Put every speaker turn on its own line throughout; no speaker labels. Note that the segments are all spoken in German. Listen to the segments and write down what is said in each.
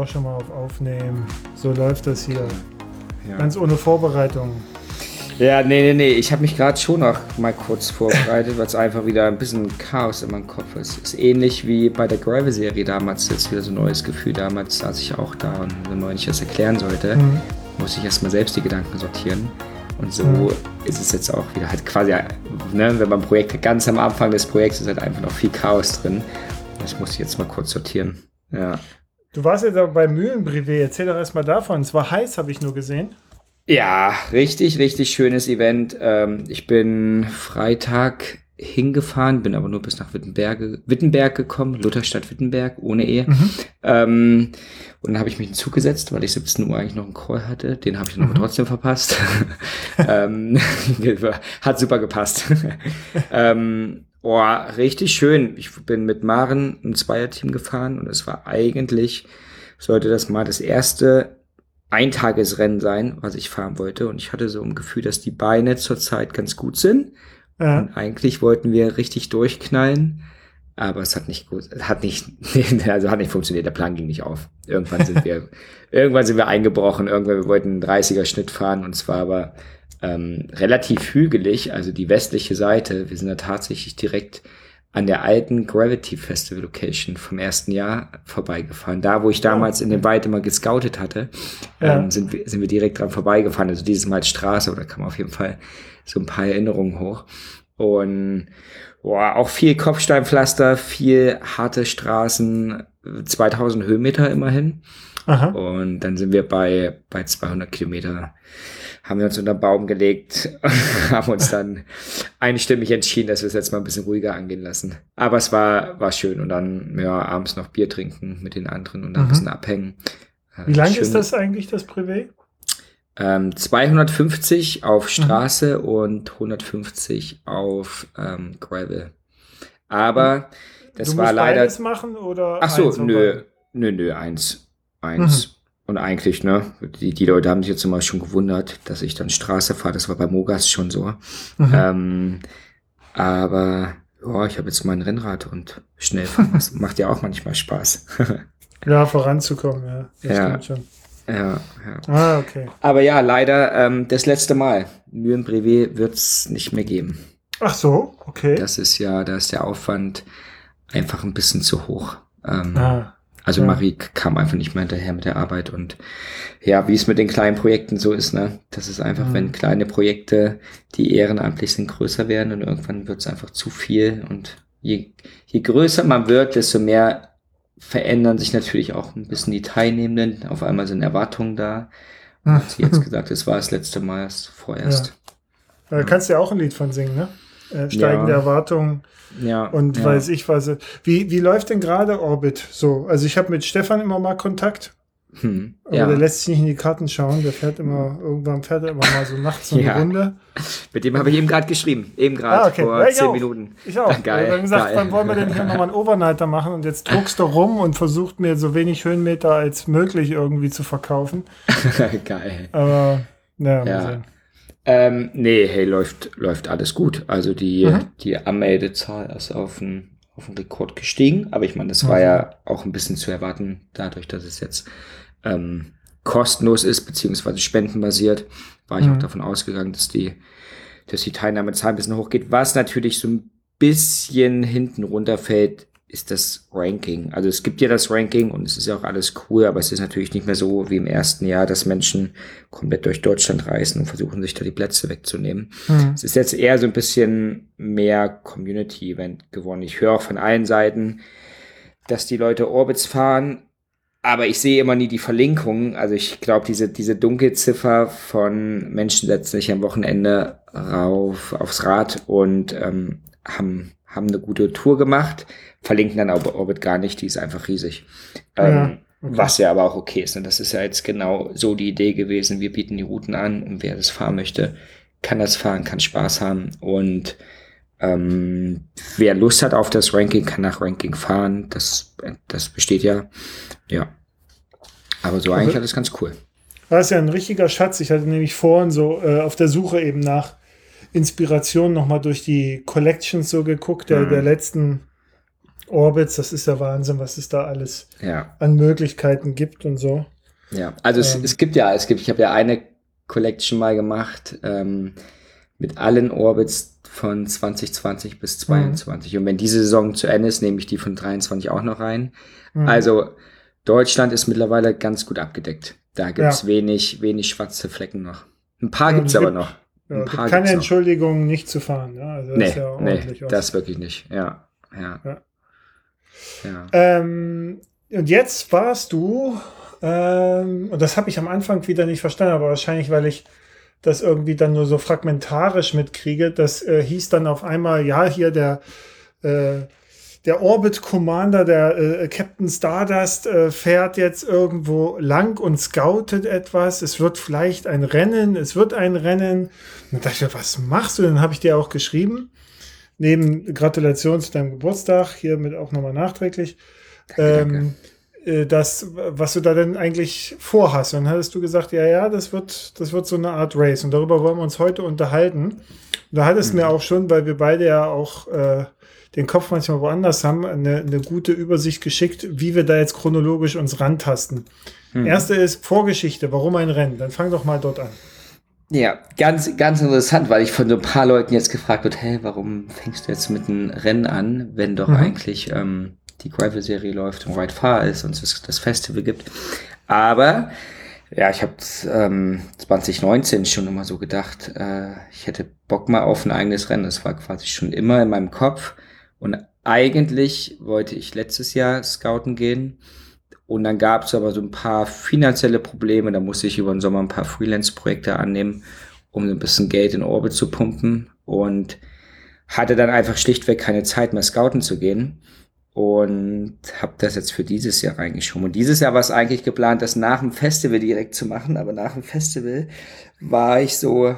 doch schon mal auf Aufnehmen. So läuft das hier. Ja. Ganz ohne Vorbereitung.
Ja, nee, nee, nee. Ich habe mich gerade schon noch mal kurz vorbereitet, weil es einfach wieder ein bisschen Chaos in meinem Kopf ist. Ist ähnlich wie bei der Gravel-Serie damals. Jetzt wieder so ein neues Gefühl. Damals saß ich auch da und wenn man nicht das erklären sollte, mhm. muss ich erstmal selbst die Gedanken sortieren. Und so mhm. ist es jetzt auch wieder halt quasi, ne, wenn man Projekte ganz am Anfang des Projekts ist, halt einfach noch viel Chaos drin. Das muss ich jetzt mal kurz sortieren. Ja.
Du warst jetzt aber bei Mühlenprivé. Erzähl doch erstmal davon. Es war heiß, habe ich nur gesehen.
Ja, richtig, richtig schönes Event. Ähm, ich bin Freitag hingefahren, bin aber nur bis nach Wittenberg, Wittenberg gekommen, Lutherstadt Wittenberg, ohne Ehe. Mhm. Ähm, und dann habe ich mich in den Zug gesetzt, weil ich 17 Uhr eigentlich noch einen Call hatte. Den habe ich dann mhm. aber trotzdem verpasst. ähm, hat super gepasst. ähm, oh, richtig schön. Ich bin mit Maren ein Zweierteam gefahren und es war eigentlich, sollte das mal das erste Eintagesrennen sein, was ich fahren wollte. Und ich hatte so ein Gefühl, dass die Beine zurzeit ganz gut sind. Ja. Und eigentlich wollten wir richtig durchknallen, aber es hat nicht gut, hat nicht, also hat nicht funktioniert. Der Plan ging nicht auf. Irgendwann sind wir, irgendwann sind wir eingebrochen. Irgendwann wir wollten einen 30er Schnitt fahren und zwar aber ähm, relativ hügelig, also die westliche Seite. Wir sind da tatsächlich direkt an der alten Gravity Festival Location vom ersten Jahr vorbeigefahren. Da, wo ich damals in dem Wald immer gescoutet hatte, ja. ähm, sind, wir, sind wir direkt dran vorbeigefahren. Also dieses Mal Straße, oder kam auf jeden Fall so ein paar Erinnerungen hoch. Und boah, auch viel Kopfsteinpflaster, viel harte Straßen, 2000 Höhenmeter immerhin. Aha. Und dann sind wir bei, bei 200 Kilometer haben wir uns unter den Baum gelegt, haben uns dann einstimmig entschieden, dass wir es jetzt mal ein bisschen ruhiger angehen lassen. Aber es war, war schön und dann ja, abends noch Bier trinken mit den anderen und dann mhm. ein bisschen abhängen.
Äh, Wie lang ist das eigentlich, das Privé?
Ähm, 250 auf mhm. Straße mhm. und 150 auf ähm, Gravel. Aber das
du
war leider.
Beides machen oder?
Ach so, nö, nö, nö, eins, eins. Mhm. Und eigentlich, ne, die, die Leute haben sich jetzt immer schon gewundert, dass ich dann Straße fahre. Das war bei Mogas schon so. Mhm. Ähm, aber ja, ich habe jetzt mein Rennrad und schnell fahren. Das macht ja auch manchmal Spaß.
ja, voranzukommen, ja.
Das ja. stimmt schon. Ja, ja.
Ah, okay.
Aber ja, leider ähm, das letzte Mal. Mühen Brevet wird es nicht mehr geben.
Ach so, okay.
Das ist ja, da ist der Aufwand einfach ein bisschen zu hoch. Ähm, ah. Also ja. Marie kam einfach nicht mehr hinterher mit der Arbeit und ja, wie es mit den kleinen Projekten so ist, ne? Das ist einfach, mhm. wenn kleine Projekte, die ehrenamtlich sind, größer werden und irgendwann wird es einfach zu viel und je, je größer man wird, desto mehr verändern sich natürlich auch ein bisschen die Teilnehmenden. Auf einmal sind Erwartungen da. Sie jetzt gesagt, es war das letzte Mal vorerst.
Ja. Da kannst du ja auch ein Lied von singen, ne? Äh, steigende ja. Erwartungen
ja,
und
ja.
weiß ich was. Wie, wie läuft denn gerade Orbit so? Also ich habe mit Stefan immer mal Kontakt. Hm, aber ja. der lässt sich nicht in die Karten schauen. Der fährt immer, irgendwann fährt er immer mal so nachts so eine ja. Runde.
Mit dem habe ich eben gerade geschrieben. Eben gerade ah, okay. vor ja, zehn auch. Minuten.
Ich auch. Geil. Wir haben gesagt, geil. dann wollen wir den hier nochmal einen Overnighter machen und jetzt druckst du rum und versucht mir so wenig Höhenmeter als möglich irgendwie zu verkaufen.
geil.
Aber, ja, mal sehen.
Ähm, nee, hey, läuft, läuft alles gut. Also die, mhm. die Anmeldezahl ist auf einen, auf einen Rekord gestiegen. Aber ich meine, das war ja auch ein bisschen zu erwarten, dadurch, dass es jetzt ähm, kostenlos ist, beziehungsweise spendenbasiert, war ich mhm. auch davon ausgegangen, dass die, dass die Teilnahmezahl ein bisschen hochgeht. Was natürlich so ein bisschen hinten runterfällt, ist das Ranking. Also es gibt ja das Ranking und es ist ja auch alles cool, aber es ist natürlich nicht mehr so wie im ersten Jahr, dass Menschen komplett durch Deutschland reisen und versuchen, sich da die Plätze wegzunehmen. Mhm. Es ist jetzt eher so ein bisschen mehr Community-Event geworden. Ich höre auch von allen Seiten, dass die Leute Orbits fahren, aber ich sehe immer nie die Verlinkungen. Also ich glaube, diese, diese Dunkelziffer von Menschen setzen sich am Wochenende rauf aufs Rad und ähm, haben, haben eine gute Tour gemacht verlinken dann aber Orbit gar nicht, die ist einfach riesig. Ähm, ja, okay. Was ja aber auch okay ist. Und das ist ja jetzt genau so die Idee gewesen. Wir bieten die Routen an und wer das fahren möchte, kann das fahren, kann Spaß haben. Und ähm, wer Lust hat auf das Ranking, kann nach Ranking fahren. Das, das besteht ja. Ja. Aber so eigentlich alles ganz cool.
Das ist ja ein richtiger Schatz. Ich hatte nämlich vorhin so äh, auf der Suche eben nach Inspiration nochmal durch die Collections so geguckt, der, mhm. der letzten Orbits, das ist der Wahnsinn, was es da alles
ja.
an Möglichkeiten gibt und so.
Ja, also ähm, es, es gibt ja, es gibt, ich habe ja eine Collection mal gemacht ähm, mit allen Orbits von 2020 bis 2022. Mhm. Und wenn diese Saison zu Ende ist, nehme ich die von 23 auch noch rein. Mhm. Also Deutschland ist mittlerweile ganz gut abgedeckt. Da gibt's ja. wenig, wenig schwarze Flecken noch. Ein paar ja, gibt's aber noch.
Ja, gibt keine Entschuldigung, nicht zu fahren. Ja, also
nee, ja nee das wirklich nicht. Ja, ja.
Ähm, und jetzt warst du, ähm, und das habe ich am Anfang wieder nicht verstanden, aber wahrscheinlich, weil ich das irgendwie dann nur so fragmentarisch mitkriege. Das äh, hieß dann auf einmal, ja, hier der, äh, der Orbit Commander, der äh, Captain Stardust, äh, fährt jetzt irgendwo lang und scoutet etwas. Es wird vielleicht ein Rennen, es wird ein Rennen. Und da dachte ich, was machst du? Dann habe ich dir auch geschrieben. Neben Gratulation zu deinem Geburtstag, hiermit auch nochmal nachträglich. Danke, ähm, äh, das, was du da denn eigentlich vorhast. Und dann hattest du gesagt, ja, ja, das wird, das wird so eine Art Race. Und darüber wollen wir uns heute unterhalten. Und da hattest mhm. mir auch schon, weil wir beide ja auch äh, den Kopf manchmal woanders haben, eine, eine gute Übersicht geschickt, wie wir da jetzt chronologisch uns rantasten. Mhm. Erste ist Vorgeschichte, warum ein Rennen? Dann fang doch mal dort an.
Ja, ganz, ganz interessant, weil ich von so ein paar Leuten jetzt gefragt wird, hey, warum fängst du jetzt mit einem Rennen an, wenn doch mhm. eigentlich ähm, die Gravel-Serie läuft und White Far ist und es das Festival gibt. Aber ja, ich habe ähm, 2019 schon immer so gedacht, äh, ich hätte Bock mal auf ein eigenes Rennen. Das war quasi schon immer in meinem Kopf. Und eigentlich wollte ich letztes Jahr scouten gehen. Und dann gab es aber so ein paar finanzielle Probleme. Da musste ich über den Sommer ein paar Freelance-Projekte annehmen, um ein bisschen Geld in Orbit zu pumpen. Und hatte dann einfach schlichtweg keine Zeit mehr scouten zu gehen und habe das jetzt für dieses Jahr reingeschoben. Und dieses Jahr war es eigentlich geplant, das nach dem Festival direkt zu machen, aber nach dem Festival war ich so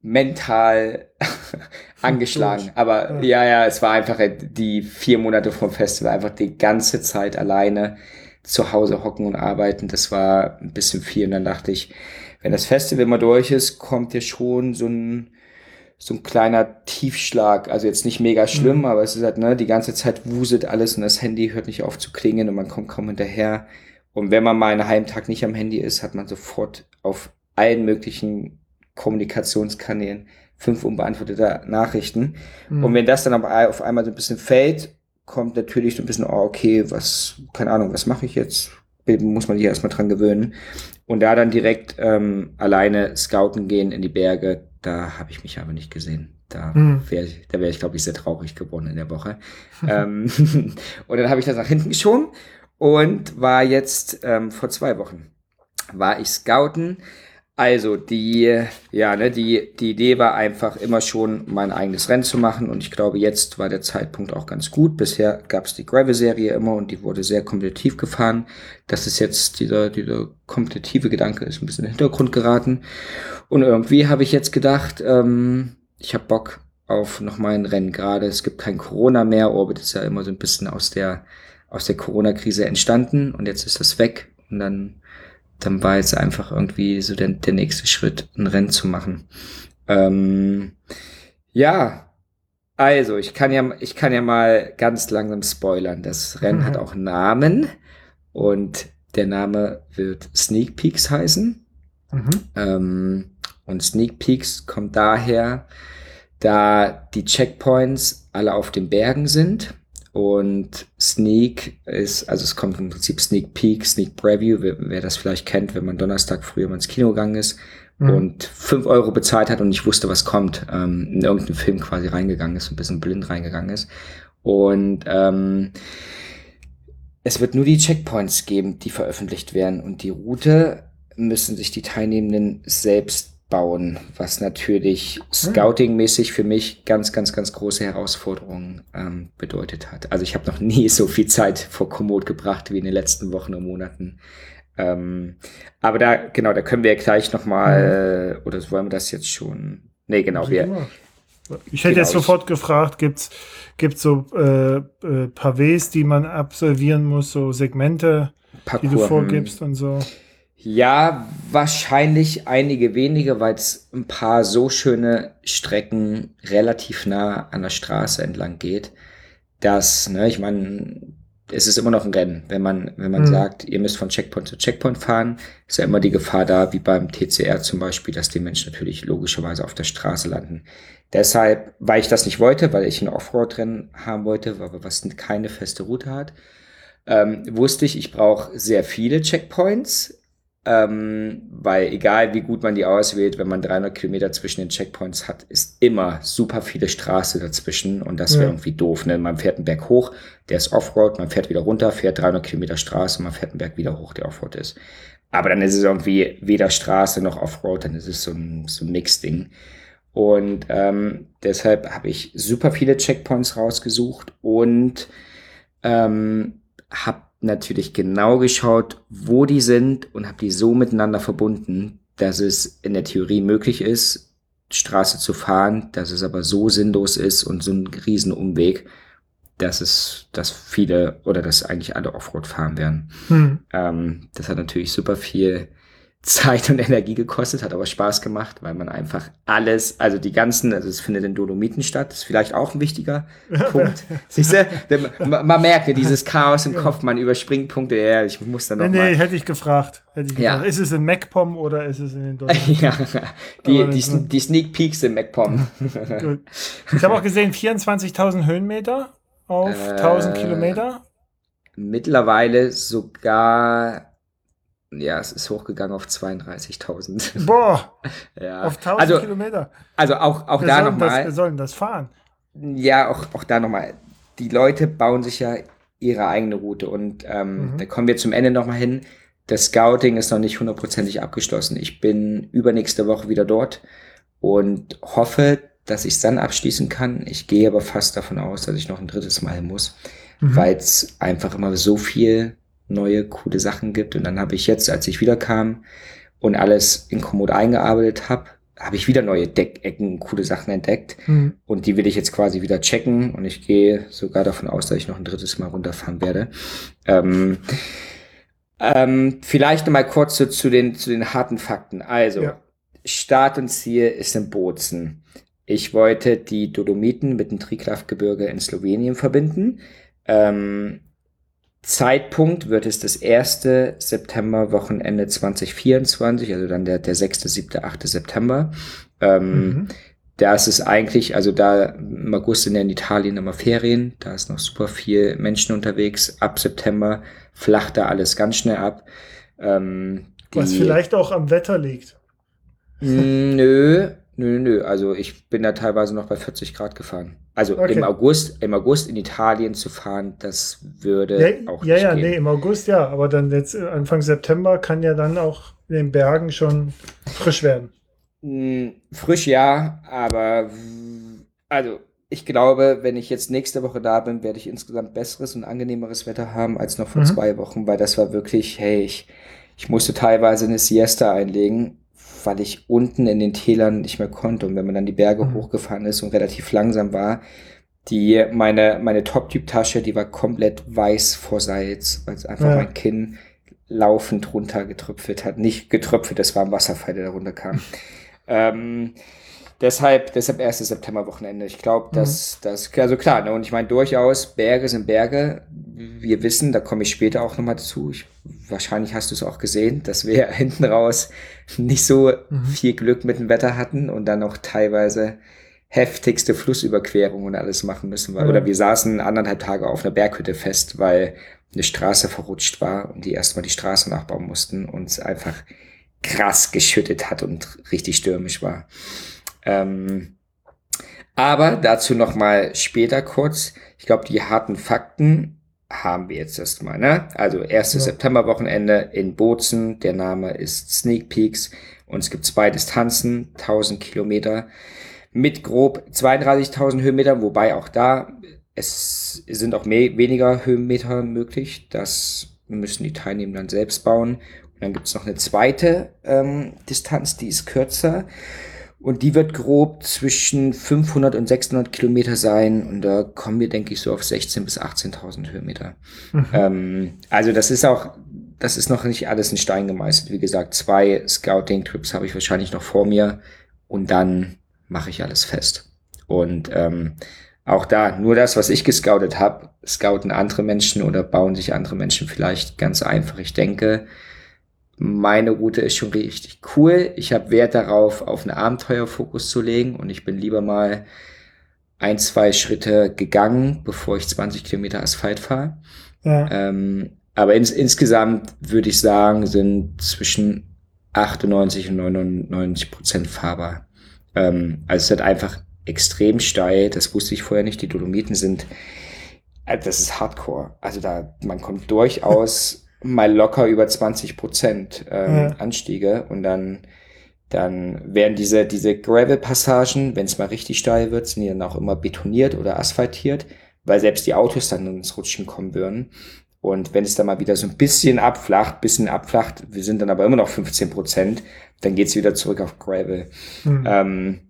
mental angeschlagen. Aber ja. ja, es war einfach die vier Monate vom Festival, einfach die ganze Zeit alleine zu Hause hocken und arbeiten. Das war ein bisschen viel. Und dann dachte ich, wenn das Festival mal durch ist, kommt ja schon so ein so ein kleiner Tiefschlag, also jetzt nicht mega schlimm, mhm. aber es ist halt, ne, die ganze Zeit wuselt alles und das Handy hört nicht auf zu klingen und man kommt kaum hinterher. Und wenn man mal einen halben Tag nicht am Handy ist, hat man sofort auf allen möglichen Kommunikationskanälen fünf unbeantwortete Nachrichten. Mhm. Und wenn das dann auf einmal so ein bisschen fällt, kommt natürlich so ein bisschen, oh, okay, was, keine Ahnung, was mache ich jetzt? Muss man sich erstmal dran gewöhnen. Und da dann direkt ähm, alleine scouten gehen in die Berge, da habe ich mich aber nicht gesehen. Da mhm. wäre ich, da wäre ich, glaube ich, sehr traurig geworden in der Woche. ähm, und dann habe ich das nach hinten geschoben und war jetzt ähm, vor zwei Wochen war ich scouten also die, ja, ne, die, die Idee war einfach immer schon mein eigenes Rennen zu machen und ich glaube, jetzt war der Zeitpunkt auch ganz gut. Bisher gab es die Gravel-Serie immer und die wurde sehr kompetitiv gefahren. Das ist jetzt dieser, dieser kompetitive Gedanke ist ein bisschen in den Hintergrund geraten. Und irgendwie habe ich jetzt gedacht, ähm, ich habe Bock auf noch mal ein Rennen. Gerade es gibt kein Corona mehr. Orbit ist ja immer so ein bisschen aus der, aus der Corona-Krise entstanden und jetzt ist das weg. Und dann dann war jetzt einfach irgendwie so der, der nächste Schritt, ein Rennen zu machen. Ähm, ja, also ich kann ja, ich kann ja mal ganz langsam spoilern. Das Rennen mhm. hat auch Namen und der Name wird Sneak Peaks heißen. Mhm. Ähm, und Sneak Peaks kommt daher, da die Checkpoints alle auf den Bergen sind und Sneak ist, also es kommt im Prinzip Sneak Peek, Sneak Preview, wer, wer das vielleicht kennt, wenn man Donnerstag früher mal ins Kino gegangen ist mhm. und fünf Euro bezahlt hat und nicht wusste, was kommt, ähm, in irgendeinen Film quasi reingegangen ist, ein bisschen blind reingegangen ist. Und ähm, es wird nur die Checkpoints geben, die veröffentlicht werden und die Route müssen sich die Teilnehmenden selbst bauen, was natürlich hm. scouting-mäßig für mich ganz, ganz, ganz große Herausforderungen ähm, bedeutet hat. Also ich habe noch nie so viel Zeit vor Komoot gebracht wie in den letzten Wochen und Monaten. Ähm, aber da, genau, da können wir gleich nochmal, mhm. oder wollen wir das jetzt schon? Nee, genau, wir.
Ich hätte genau, jetzt sofort gefragt, gibt's gibt's so äh, äh, Pavés, die man absolvieren muss, so Segmente, Parcours, die du vorgibst hm. und so?
Ja, wahrscheinlich einige wenige, weil es ein paar so schöne Strecken relativ nah an der Straße entlang geht, dass, ne, ich meine, es ist immer noch ein Rennen. Wenn man, wenn man mhm. sagt, ihr müsst von Checkpoint zu Checkpoint fahren, ist ja immer die Gefahr da, wie beim TCR zum Beispiel, dass die Menschen natürlich logischerweise auf der Straße landen. Deshalb, weil ich das nicht wollte, weil ich ein Offroad-Rennen haben wollte, was keine feste Route hat, ähm, wusste ich, ich brauche sehr viele Checkpoints, ähm, weil egal wie gut man die auswählt, wenn man 300 Kilometer zwischen den Checkpoints hat, ist immer super viele Straße dazwischen und das wäre ja. irgendwie doof. Ne? Man fährt einen Berg hoch, der ist Offroad, man fährt wieder runter, fährt 300 Kilometer Straße und man fährt einen Berg wieder hoch, der Offroad ist. Aber dann ist es irgendwie weder Straße noch Offroad, dann ist es so ein, so ein Mix-Ding. Und ähm, deshalb habe ich super viele Checkpoints rausgesucht und ähm, habe natürlich genau geschaut, wo die sind und habe die so miteinander verbunden, dass es in der Theorie möglich ist, Straße zu fahren, dass es aber so sinnlos ist und so ein Riesenumweg, dass es, dass viele oder dass eigentlich alle Offroad fahren werden. Hm. Ähm, das hat natürlich super viel Zeit und Energie gekostet, hat aber Spaß gemacht, weil man einfach alles, also die ganzen, also es findet in Dolomiten statt, ist vielleicht auch ein wichtiger Punkt. Siehst du, man, man merkt ja dieses Chaos im Kopf, man überspringt Punkte, ja, ich muss dann noch
nee, mal. Nee, hätte ich gefragt. Hätte ich ja. gefragt. Ist es in MacPom oder ist es in den
Dolomiten? ja, die, die, die, Sneak Peeks in MacPom.
ich habe auch gesehen, 24.000 Höhenmeter auf äh, 1000 Kilometer.
Mittlerweile sogar ja, es ist hochgegangen auf 32.000.
Boah! ja. Auf 1000
also,
Kilometer.
Also auch, auch da nochmal.
Wir sollen das fahren.
Ja, auch, auch da nochmal. Die Leute bauen sich ja ihre eigene Route und ähm, mhm. da kommen wir zum Ende nochmal hin. Das Scouting ist noch nicht hundertprozentig abgeschlossen. Ich bin übernächste Woche wieder dort und hoffe, dass ich es dann abschließen kann. Ich gehe aber fast davon aus, dass ich noch ein drittes Mal muss, mhm. weil es einfach immer so viel neue, coole Sachen gibt. Und dann habe ich jetzt, als ich wiederkam und alles in Komoot eingearbeitet habe, habe ich wieder neue Deckecken, coole Sachen entdeckt. Mhm. Und die will ich jetzt quasi wieder checken. Und ich gehe sogar davon aus, dass ich noch ein drittes Mal runterfahren werde. Ähm, ähm, vielleicht noch mal kurz so zu den, zu den harten Fakten. Also, ja. Start und Ziel ist in Bozen. Ich wollte die Dolomiten mit dem Triglav-Gebirge in Slowenien verbinden. Ähm, Zeitpunkt wird es das erste September-Wochenende 2024, also dann der, der 6., 7., 8. September. Ähm, mhm. Da ist es eigentlich, also da im August sind ja in Italien immer Ferien, da ist noch super viel Menschen unterwegs. Ab September flacht da alles ganz schnell ab.
Ähm, Was vielleicht auch am Wetter liegt.
Nö, nö, nö. Also ich bin da teilweise noch bei 40 Grad gefahren. Also okay. im August, im August in Italien zu fahren, das würde
ja, auch ja, nicht Ja, ja, nee, im August ja, aber dann jetzt äh, Anfang September kann ja dann auch in den Bergen schon frisch werden.
Hm, frisch ja, aber also ich glaube, wenn ich jetzt nächste Woche da bin, werde ich insgesamt besseres und angenehmeres Wetter haben als noch vor mhm. zwei Wochen, weil das war wirklich, hey, ich, ich musste teilweise eine Siesta einlegen weil ich unten in den Tälern nicht mehr konnte. Und wenn man dann die Berge mhm. hochgefahren ist und relativ langsam war, die, meine, meine Top-Typ-Tasche, die war komplett weiß vor Salz, weil es einfach ja. mein Kinn laufend runtergetröpfelt hat. Nicht getröpfelt, das war ein Wasserfall, der da runterkam. ähm, deshalb, deshalb 1. September-Wochenende. Ich glaube, mhm. dass das, also klar, ne, und ich meine durchaus, Berge sind Berge. Wir wissen, da komme ich später auch nochmal dazu. Ich, wahrscheinlich hast du es auch gesehen, dass wir hinten raus nicht so mhm. viel Glück mit dem Wetter hatten und dann auch teilweise heftigste Flussüberquerungen und alles machen müssen. Weil, mhm. Oder wir saßen anderthalb Tage auf einer Berghütte fest, weil eine Straße verrutscht war und die erstmal die Straße nachbauen mussten und es einfach krass geschüttet hat und richtig stürmisch war. Ähm, aber dazu noch mal später kurz. Ich glaube, die harten Fakten haben wir jetzt erstmal. Ne? Also 1. Ja. September-Wochenende in Bozen. Der Name ist Sneak Peaks. Und es gibt zwei Distanzen, 1000 Kilometer mit grob 32.000 Höhenmetern, wobei auch da es sind auch mehr, weniger Höhenmeter möglich. Das müssen die Teilnehmer dann selbst bauen. Und dann gibt es noch eine zweite ähm, Distanz, die ist kürzer. Und die wird grob zwischen 500 und 600 Kilometer sein. Und da kommen wir, denke ich, so auf 16.000 bis 18.000 Höhenmeter. Mhm. Ähm, also das ist auch, das ist noch nicht alles in Stein gemeißelt. Wie gesagt, zwei Scouting-Trips habe ich wahrscheinlich noch vor mir. Und dann mache ich alles fest. Und ähm, auch da, nur das, was ich gescoutet habe, scouten andere Menschen oder bauen sich andere Menschen vielleicht ganz einfach. Ich denke, meine Route ist schon richtig cool. Ich habe Wert darauf, auf einen Abenteuerfokus zu legen und ich bin lieber mal ein, zwei Schritte gegangen, bevor ich 20 Kilometer Asphalt fahre. Ja. Ähm, aber ins, insgesamt würde ich sagen, sind zwischen 98 und 99 Prozent fahrbar. Ähm, also es hat einfach extrem steil. Das wusste ich vorher nicht. Die Dolomiten sind, äh, das ist Hardcore. Also da, man kommt durchaus mal locker über 20 Prozent ähm, ja. Anstiege und dann dann werden diese, diese Gravel-Passagen, wenn es mal richtig steil wird, sind die dann auch immer betoniert oder asphaltiert, weil selbst die Autos dann ins Rutschen kommen würden. Und wenn es dann mal wieder so ein bisschen abflacht, bisschen abflacht, wir sind dann aber immer noch 15 Prozent, dann geht's wieder zurück auf Gravel. Mhm. Ähm,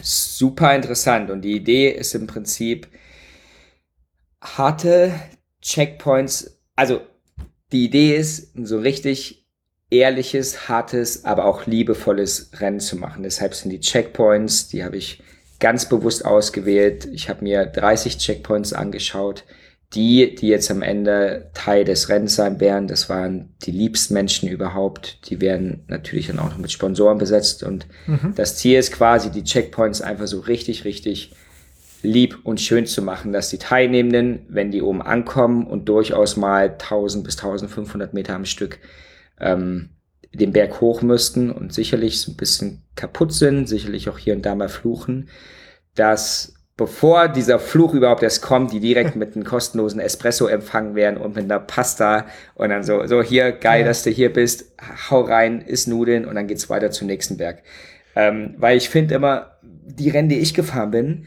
super interessant. Und die Idee ist im Prinzip harte Checkpoints. Also die Idee ist, so richtig ehrliches, hartes, aber auch liebevolles Rennen zu machen. Deshalb sind die Checkpoints, die habe ich ganz bewusst ausgewählt. Ich habe mir 30 Checkpoints angeschaut. Die, die jetzt am Ende Teil des Rennens sein werden, das waren die liebsten Menschen überhaupt. Die werden natürlich dann auch noch mit Sponsoren besetzt. Und mhm. das Ziel ist quasi, die Checkpoints einfach so richtig, richtig lieb und schön zu machen, dass die Teilnehmenden, wenn die oben ankommen und durchaus mal 1000 bis 1500 Meter am Stück ähm, den Berg hoch müssten und sicherlich so ein bisschen kaputt sind, sicherlich auch hier und da mal fluchen, dass bevor dieser Fluch überhaupt erst kommt, die direkt mit einem kostenlosen Espresso empfangen werden und mit einer Pasta und dann so, so hier, geil, ja. dass du hier bist, hau rein, isst Nudeln und dann geht's weiter zum nächsten Berg. Ähm, weil ich finde immer, die Rennen, die ich gefahren bin,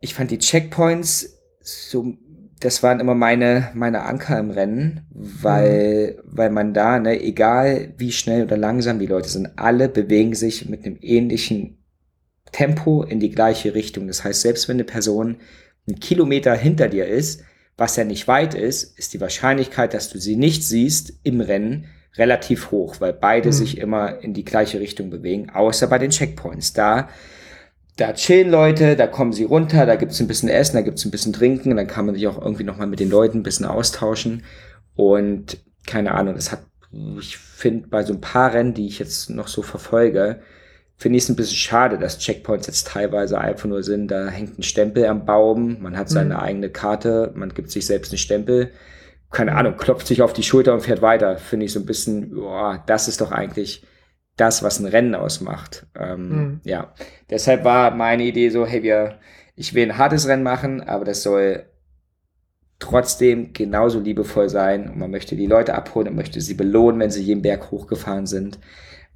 ich fand die Checkpoints so das waren immer meine, meine Anker im Rennen, weil, mhm. weil man da, ne, egal wie schnell oder langsam die Leute sind, alle bewegen sich mit einem ähnlichen Tempo in die gleiche Richtung. Das heißt, selbst wenn eine Person einen Kilometer hinter dir ist, was ja nicht weit ist, ist die Wahrscheinlichkeit, dass du sie nicht siehst im Rennen relativ hoch, weil beide mhm. sich immer in die gleiche Richtung bewegen, außer bei den Checkpoints. Da da chillen Leute, da kommen sie runter, da gibt's ein bisschen Essen, da gibt's ein bisschen Trinken, dann kann man sich auch irgendwie nochmal mit den Leuten ein bisschen austauschen. Und keine Ahnung, das hat, ich finde, bei so ein paar Rennen, die ich jetzt noch so verfolge, finde ich es ein bisschen schade, dass Checkpoints jetzt teilweise einfach nur sind, da hängt ein Stempel am Baum, man hat seine mhm. eigene Karte, man gibt sich selbst einen Stempel, keine Ahnung, klopft sich auf die Schulter und fährt weiter. Finde ich so ein bisschen, boah, das ist doch eigentlich das, was ein Rennen ausmacht. Ähm, mhm. Ja, deshalb war meine Idee so, hey, wir, ich will ein hartes Rennen machen, aber das soll trotzdem genauso liebevoll sein und man möchte die Leute abholen und möchte sie belohnen, wenn sie jeden Berg hochgefahren sind.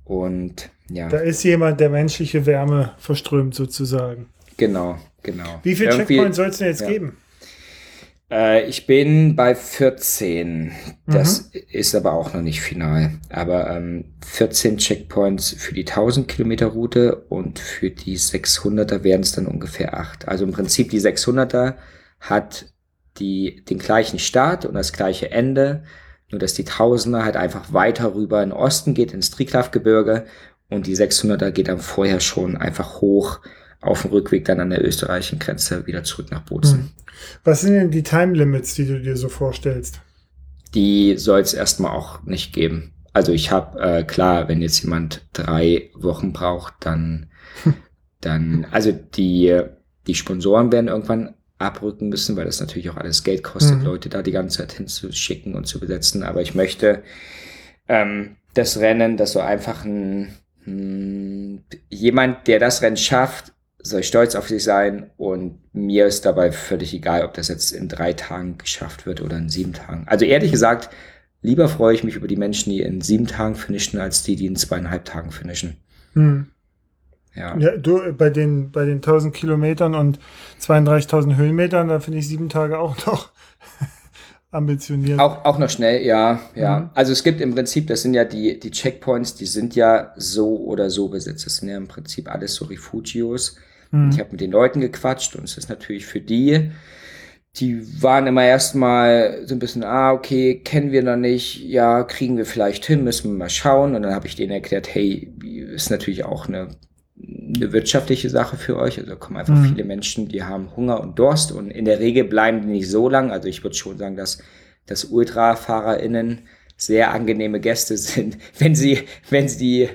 Und ja.
Da ist jemand, der menschliche Wärme verströmt sozusagen.
Genau, genau.
Wie viele Checkpoints soll es denn jetzt ja. geben?
Äh, ich bin bei 14. Das mhm. ist aber auch noch nicht final. Aber ähm, 14 Checkpoints für die 1000 Kilometer Route und für die 600er wären es dann ungefähr 8. Also im Prinzip die 600er hat die, den gleichen Start und das gleiche Ende. Nur dass die 1000er halt einfach weiter rüber in den Osten geht, ins Triglav-Gebirge und die 600er geht dann vorher schon einfach hoch auf dem Rückweg dann an der österreichischen Grenze wieder zurück nach Bozen. Hm.
Was sind denn die Time Limits, die du dir so vorstellst?
Die soll es erstmal auch nicht geben. Also ich habe, äh, klar, wenn jetzt jemand drei Wochen braucht, dann, dann, also die, die Sponsoren werden irgendwann abrücken müssen, weil das natürlich auch alles Geld kostet, mhm. Leute da die ganze Zeit hinzuschicken und zu besetzen. Aber ich möchte ähm, das Rennen, das so einfach ein, ein jemand, der das Rennen schafft, soll stolz auf sich sein und mir ist dabei völlig egal, ob das jetzt in drei Tagen geschafft wird oder in sieben Tagen. Also ehrlich gesagt, lieber freue ich mich über die Menschen, die in sieben Tagen finishen, als die, die in zweieinhalb Tagen finishen. Hm.
Ja. ja, du, bei den, bei den 1000 Kilometern und 32.000 Höhenmetern, da finde ich sieben Tage auch noch ambitioniert.
Auch, auch noch schnell, ja, ja. Mhm. Also es gibt im Prinzip, das sind ja die, die Checkpoints, die sind ja so oder so besetzt. Das sind ja im Prinzip alles so Refugios. Mhm. Ich habe mit den Leuten gequatscht und es ist natürlich für die, die waren immer erstmal so ein bisschen, ah, okay, kennen wir noch nicht, ja, kriegen wir vielleicht hin, müssen wir mal schauen. Und dann habe ich denen erklärt, hey, ist natürlich auch eine eine wirtschaftliche Sache für euch. Also kommen einfach mhm. viele Menschen, die haben Hunger und Durst und in der Regel bleiben die nicht so lang. Also ich würde schon sagen, dass, dass UltrafahrerInnen sehr angenehme Gäste sind, wenn sie, wenn sie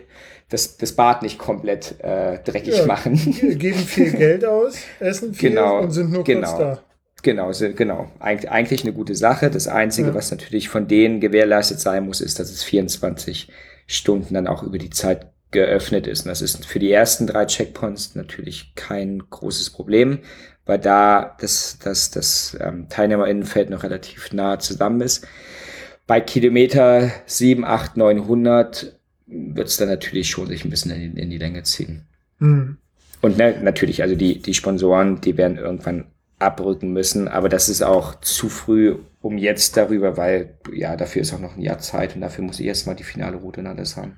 das, das Bad nicht komplett äh, dreckig ja, machen.
Geben viel Geld aus, essen viel
genau,
und sind nur
genau,
kurz da.
Genau, genau. Eig eigentlich eine gute Sache. Das Einzige, ja. was natürlich von denen gewährleistet sein muss, ist, dass es 24 Stunden dann auch über die Zeit geöffnet ist. Und das ist für die ersten drei Checkpoints natürlich kein großes Problem, weil da das, das, das ähm, Teilnehmerinnenfeld noch relativ nah zusammen ist. Bei Kilometer 7, 8, 900 wird es dann natürlich schon sich ein bisschen in die, in die Länge ziehen. Mhm. Und ne, natürlich, also die, die Sponsoren, die werden irgendwann abrücken müssen, aber das ist auch zu früh um jetzt darüber, weil ja, dafür ist auch noch ein Jahr Zeit und dafür muss ich erstmal die finale Route und alles haben.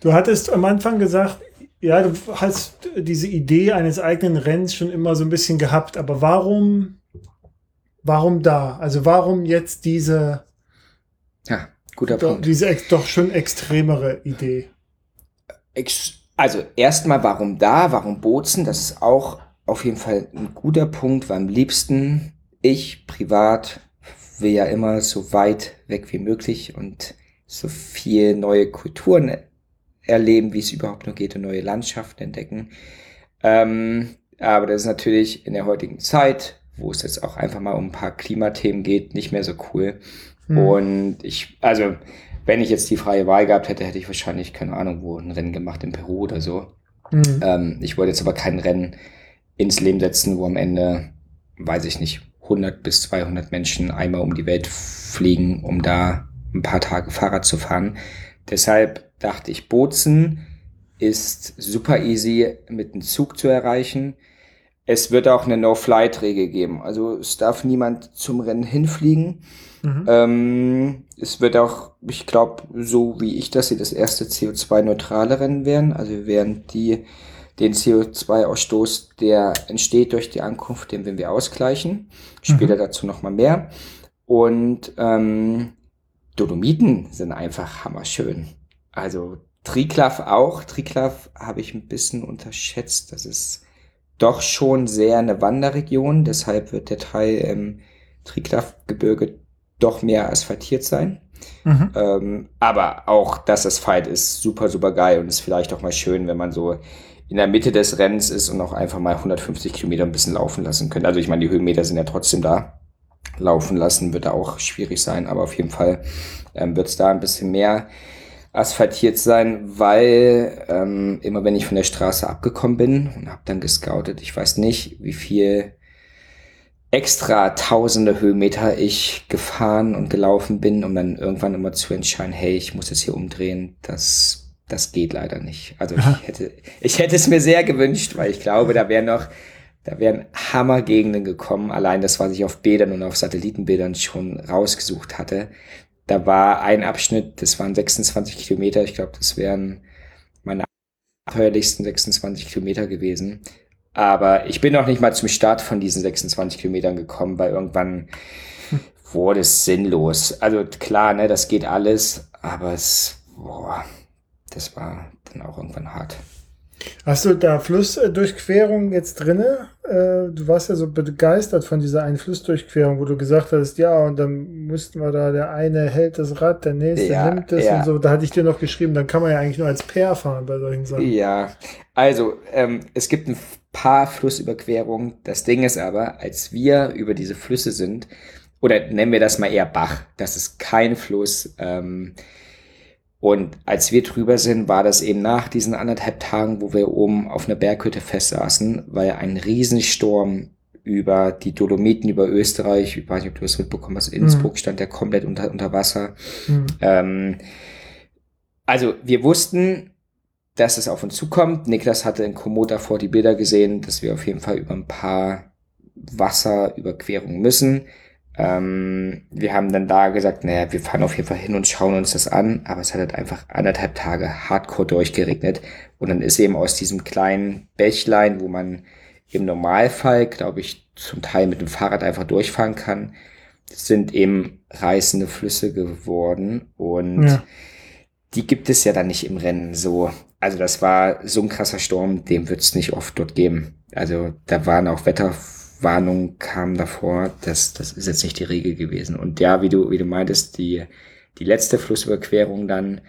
Du hattest am Anfang gesagt, ja, du hast diese Idee eines eigenen Rennens schon immer so ein bisschen gehabt, aber warum, warum da? Also warum jetzt diese,
ja, guter
doch,
Punkt.
diese doch schon extremere Idee?
Also erstmal, warum da? Warum Bozen? Das ist auch auf jeden Fall ein guter Punkt, weil am liebsten ich privat will ja immer so weit weg wie möglich und so viel neue Kulturen erleben, wie es überhaupt nur geht und neue Landschaften entdecken. Ähm, aber das ist natürlich in der heutigen Zeit, wo es jetzt auch einfach mal um ein paar Klimathemen geht, nicht mehr so cool. Mhm. Und ich, also, wenn ich jetzt die freie Wahl gehabt hätte, hätte ich wahrscheinlich, keine Ahnung, wo ein Rennen gemacht in Peru oder so. Mhm. Ähm, ich wollte jetzt aber kein Rennen ins Leben setzen, wo am Ende, weiß ich nicht, 100 bis 200 Menschen einmal um die Welt fliegen, um da ein paar Tage Fahrrad zu fahren. Deshalb dachte ich, Bozen ist super easy mit dem Zug zu erreichen. Es wird auch eine No-Flight-Regel geben. Also es darf niemand zum Rennen hinfliegen. Mhm. Ähm, es wird auch, ich glaube, so wie ich das sehe, das erste CO2-neutrale Rennen werden. Also wir werden die, den CO2-Ausstoß, der entsteht durch die Ankunft, den werden wir ausgleichen. Später mhm. dazu nochmal mehr. Und ähm, Dolomiten sind einfach hammerschön. Also Triklav auch. Triklav habe ich ein bisschen unterschätzt. Das ist doch schon sehr eine Wanderregion. Deshalb wird der Teil im Triklav-Gebirge doch mehr asphaltiert sein. Mhm. Ähm, aber auch das Asphalt ist super, super geil und ist vielleicht auch mal schön, wenn man so in der Mitte des Rennens ist und auch einfach mal 150 Kilometer ein bisschen laufen lassen könnte. Also ich meine, die Höhenmeter sind ja trotzdem da. Laufen lassen wird da auch schwierig sein, aber auf jeden Fall ähm, wird es da ein bisschen mehr asphaltiert sein, weil ähm, immer wenn ich von der Straße abgekommen bin und habe dann gescoutet, ich weiß nicht, wie viel extra tausende Höhenmeter ich gefahren und gelaufen bin, um dann irgendwann immer zu entscheiden, hey, ich muss jetzt hier umdrehen, das, das geht leider nicht. Also ich hätte, ich hätte es mir sehr gewünscht, weil ich glaube, da wären noch, da wären Hammergegenden gekommen, allein das, was ich auf Bildern und auf Satellitenbildern schon rausgesucht hatte. Da war ein Abschnitt, das waren 26 Kilometer. Ich glaube, das wären meine abenteuerlichsten 26 Kilometer gewesen. Aber ich bin noch nicht mal zum Start von diesen 26 Kilometern gekommen, weil irgendwann wurde es sinnlos. Also klar, ne, das geht alles, aber es, boah, das war dann auch irgendwann hart.
Hast du da Flussdurchquerung jetzt drinne? Äh, du warst ja so begeistert von dieser einen Flussdurchquerung, wo du gesagt hast, ja, und dann mussten wir da, der eine hält das Rad, der nächste ja, nimmt es ja. und so. Da hatte ich dir noch geschrieben, dann kann man ja eigentlich nur als Pair fahren bei solchen Sachen.
Ja, also ähm, es gibt ein paar Flussüberquerungen. Das Ding ist aber, als wir über diese Flüsse sind, oder nennen wir das mal eher Bach, das ist kein Fluss, ähm, und als wir drüber sind, war das eben nach diesen anderthalb Tagen, wo wir oben auf einer Berghütte festsaßen, weil ein Riesensturm über die Dolomiten, über Österreich, ich weiß nicht, ob du das mitbekommen hast, Innsbruck mhm. stand der komplett unter, unter Wasser. Mhm. Ähm, also wir wussten, dass es auf uns zukommt. Niklas hatte in Komoot davor die Bilder gesehen, dass wir auf jeden Fall über ein paar Wasserüberquerungen müssen. Ähm, wir haben dann da gesagt, naja, wir fahren auf jeden Fall hin und schauen uns das an, aber es hat halt einfach anderthalb Tage hardcore durchgeregnet und dann ist eben aus diesem kleinen Bächlein, wo man im Normalfall, glaube ich, zum Teil mit dem Fahrrad einfach durchfahren kann, sind eben reißende Flüsse geworden und ja. die gibt es ja dann nicht im Rennen so also das war so ein krasser Sturm, den wird es nicht oft dort geben. Also da waren auch Wetterwarnungen kamen davor. Das, das ist jetzt nicht die Regel gewesen. Und ja, wie du, wie du meintest, die, die letzte Flussüberquerung dann,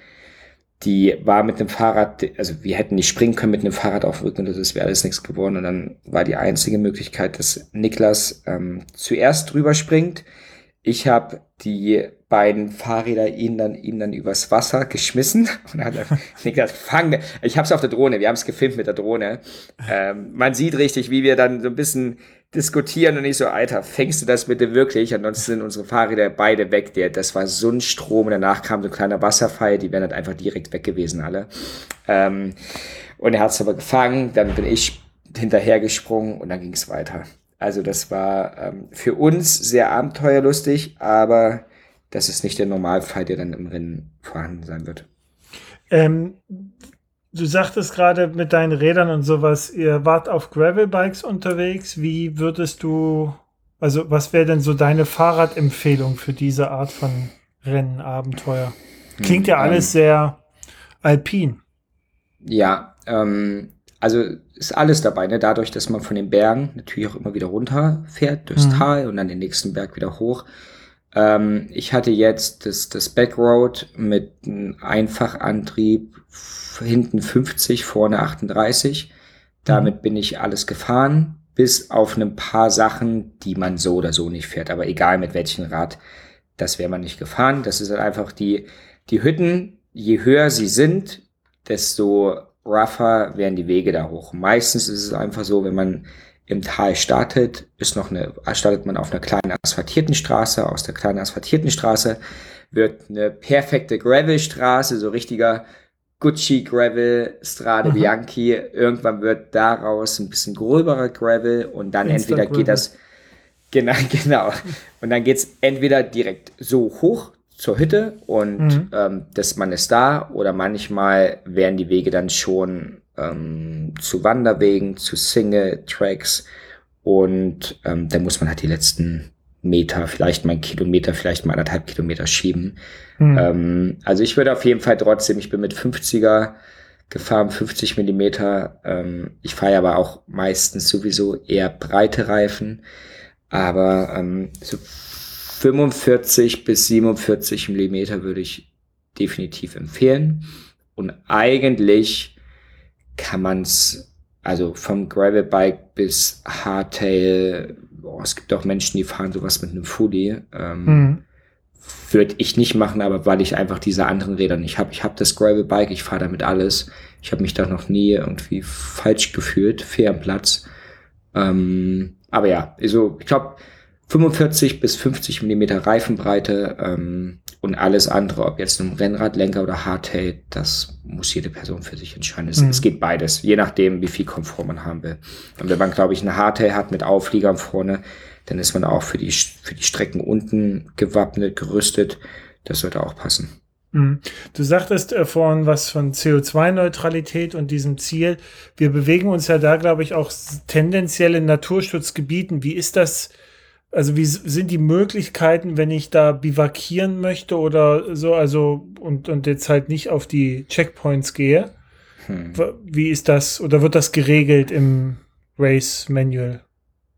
die war mit dem Fahrrad, also wir hätten nicht springen können mit einem Fahrrad auf dem Rücken das wäre alles nichts geworden. Und dann war die einzige Möglichkeit, dass Niklas ähm, zuerst drüber springt. Ich habe die beiden Fahrräder ihn dann, ihm dann übers Wasser geschmissen und hat Niklas, fang, ich hab's auf der Drohne, wir haben es gefilmt mit der Drohne. Ähm, man sieht richtig, wie wir dann so ein bisschen diskutieren und ich so, Alter, fängst du das bitte wirklich? Ansonsten sind unsere Fahrräder beide weg. Der, das war so ein Strom. Danach kam so ein kleiner Wasserfall, die wären halt einfach direkt weg gewesen, alle. Ähm, und er hat es aber gefangen, dann bin ich hinterhergesprungen und dann ging es weiter. Also das war ähm, für uns sehr abenteuerlustig, aber das ist nicht der Normalfall, der dann im Rennen vorhanden sein wird.
Ähm, Du sagtest gerade mit deinen Rädern und sowas, ihr wart auf Gravelbikes unterwegs. Wie würdest du, also was wäre denn so deine Fahrradempfehlung für diese Art von Rennen, Abenteuer? Klingt ja hm, alles ähm, sehr alpin.
Ja, ähm, also ist alles dabei, ne? Dadurch, dass man von den Bergen natürlich auch immer wieder runterfährt durchs mhm. Tal und dann den nächsten Berg wieder hoch. Ähm, ich hatte jetzt das, das Backroad mit einem Einfachantrieb hinten 50, vorne 38. Damit mhm. bin ich alles gefahren, bis auf ein paar Sachen, die man so oder so nicht fährt. Aber egal mit welchem Rad, das wäre man nicht gefahren. Das ist halt einfach die, die Hütten, je höher sie sind, desto rougher werden die Wege da hoch. Meistens ist es einfach so, wenn man im Tal startet, ist noch eine, startet man auf einer kleinen asphaltierten Straße. Aus der kleinen asphaltierten Straße wird eine perfekte Gravelstraße, so richtiger Gucci Gravel, Strade mhm. Bianchi. Irgendwann wird daraus ein bisschen gröberer Gravel und dann Instant entweder geht das genau genau und dann geht's entweder direkt so hoch zur Hütte und mhm. ähm, das man ist da oder manchmal werden die Wege dann schon ähm, zu Wanderwegen, zu Single Tracks und ähm, dann muss man halt die letzten Meter, vielleicht mal einen Kilometer, vielleicht mal anderthalb Kilometer schieben. Mhm. Ähm, also ich würde auf jeden Fall trotzdem, ich bin mit 50er gefahren, 50 Millimeter. Ähm, ich fahre aber auch meistens sowieso eher breite Reifen, aber ähm, so 45 bis 47 Millimeter würde ich definitiv empfehlen. Und eigentlich kann man es, also vom Gravelbike bis Hardtail boah, es gibt auch Menschen, die fahren sowas mit einem Fully. Ähm, mhm. Würde ich nicht machen, aber weil ich einfach diese anderen Räder nicht habe. Ich habe das Gravel-Bike, ich fahre damit alles. Ich habe mich da noch nie irgendwie falsch gefühlt, fair am Platz. Ähm, aber ja, also ich glaube 45 bis 50 Millimeter Reifenbreite ähm, und alles andere, ob jetzt ein Rennradlenker oder Hardtail, das muss jede Person für sich entscheiden. Es, mhm. es, geht beides, je nachdem, wie viel Komfort man haben will. Und wenn man, glaube ich, eine Hardtail hat mit Aufliegern vorne, dann ist man auch für die, für die Strecken unten gewappnet, gerüstet. Das sollte auch passen.
Mhm. Du sagtest äh, vorhin was von CO2-Neutralität und diesem Ziel. Wir bewegen uns ja da, glaube ich, auch tendenziell in Naturschutzgebieten. Wie ist das? Also wie sind die Möglichkeiten, wenn ich da bivakieren möchte oder so, also und, und jetzt halt nicht auf die Checkpoints gehe? Hm. Wie ist das oder wird das geregelt im Race Manual?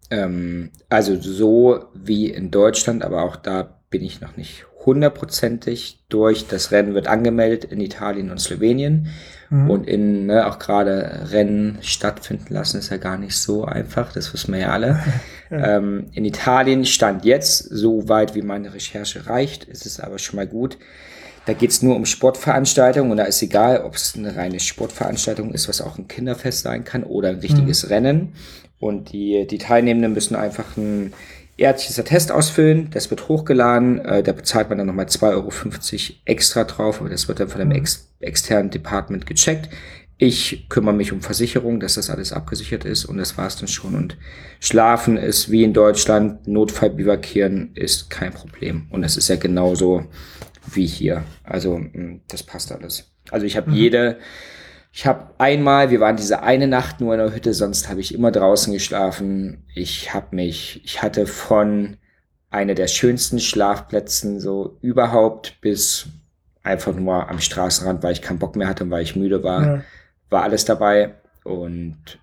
Ähm, also so wie in Deutschland, aber auch da bin ich noch nicht hundertprozentig durch. Das Rennen wird angemeldet in Italien und Slowenien. Mhm. Und in ne, auch gerade Rennen stattfinden lassen ist ja gar nicht so einfach, das wissen wir ja alle. ja. Ähm, in Italien stand jetzt, so weit wie meine Recherche reicht, ist es aber schon mal gut. Da geht es nur um Sportveranstaltungen und da ist egal, ob es eine reine Sportveranstaltung ist, was auch ein Kinderfest sein kann oder ein richtiges mhm. Rennen. Und die, die Teilnehmenden müssen einfach ein ärztliches Attest ausfüllen, das wird hochgeladen, äh, da bezahlt man dann nochmal 2,50 Euro extra drauf, aber das wird dann von einem mhm. ex externen Department gecheckt. Ich kümmere mich um Versicherung, dass das alles abgesichert ist und das war's dann schon. Und Schlafen ist wie in Deutschland, Notfall bivakieren ist kein Problem. Und es ist ja genauso wie hier. Also mm, das passt alles. Also ich habe mhm. jede, ich habe einmal, wir waren diese eine Nacht nur in der Hütte, sonst habe ich immer draußen geschlafen. Ich habe mich, ich hatte von einer der schönsten Schlafplätzen so überhaupt bis einfach nur am Straßenrand, weil ich keinen Bock mehr hatte und weil ich müde war. Ja. war alles dabei. Und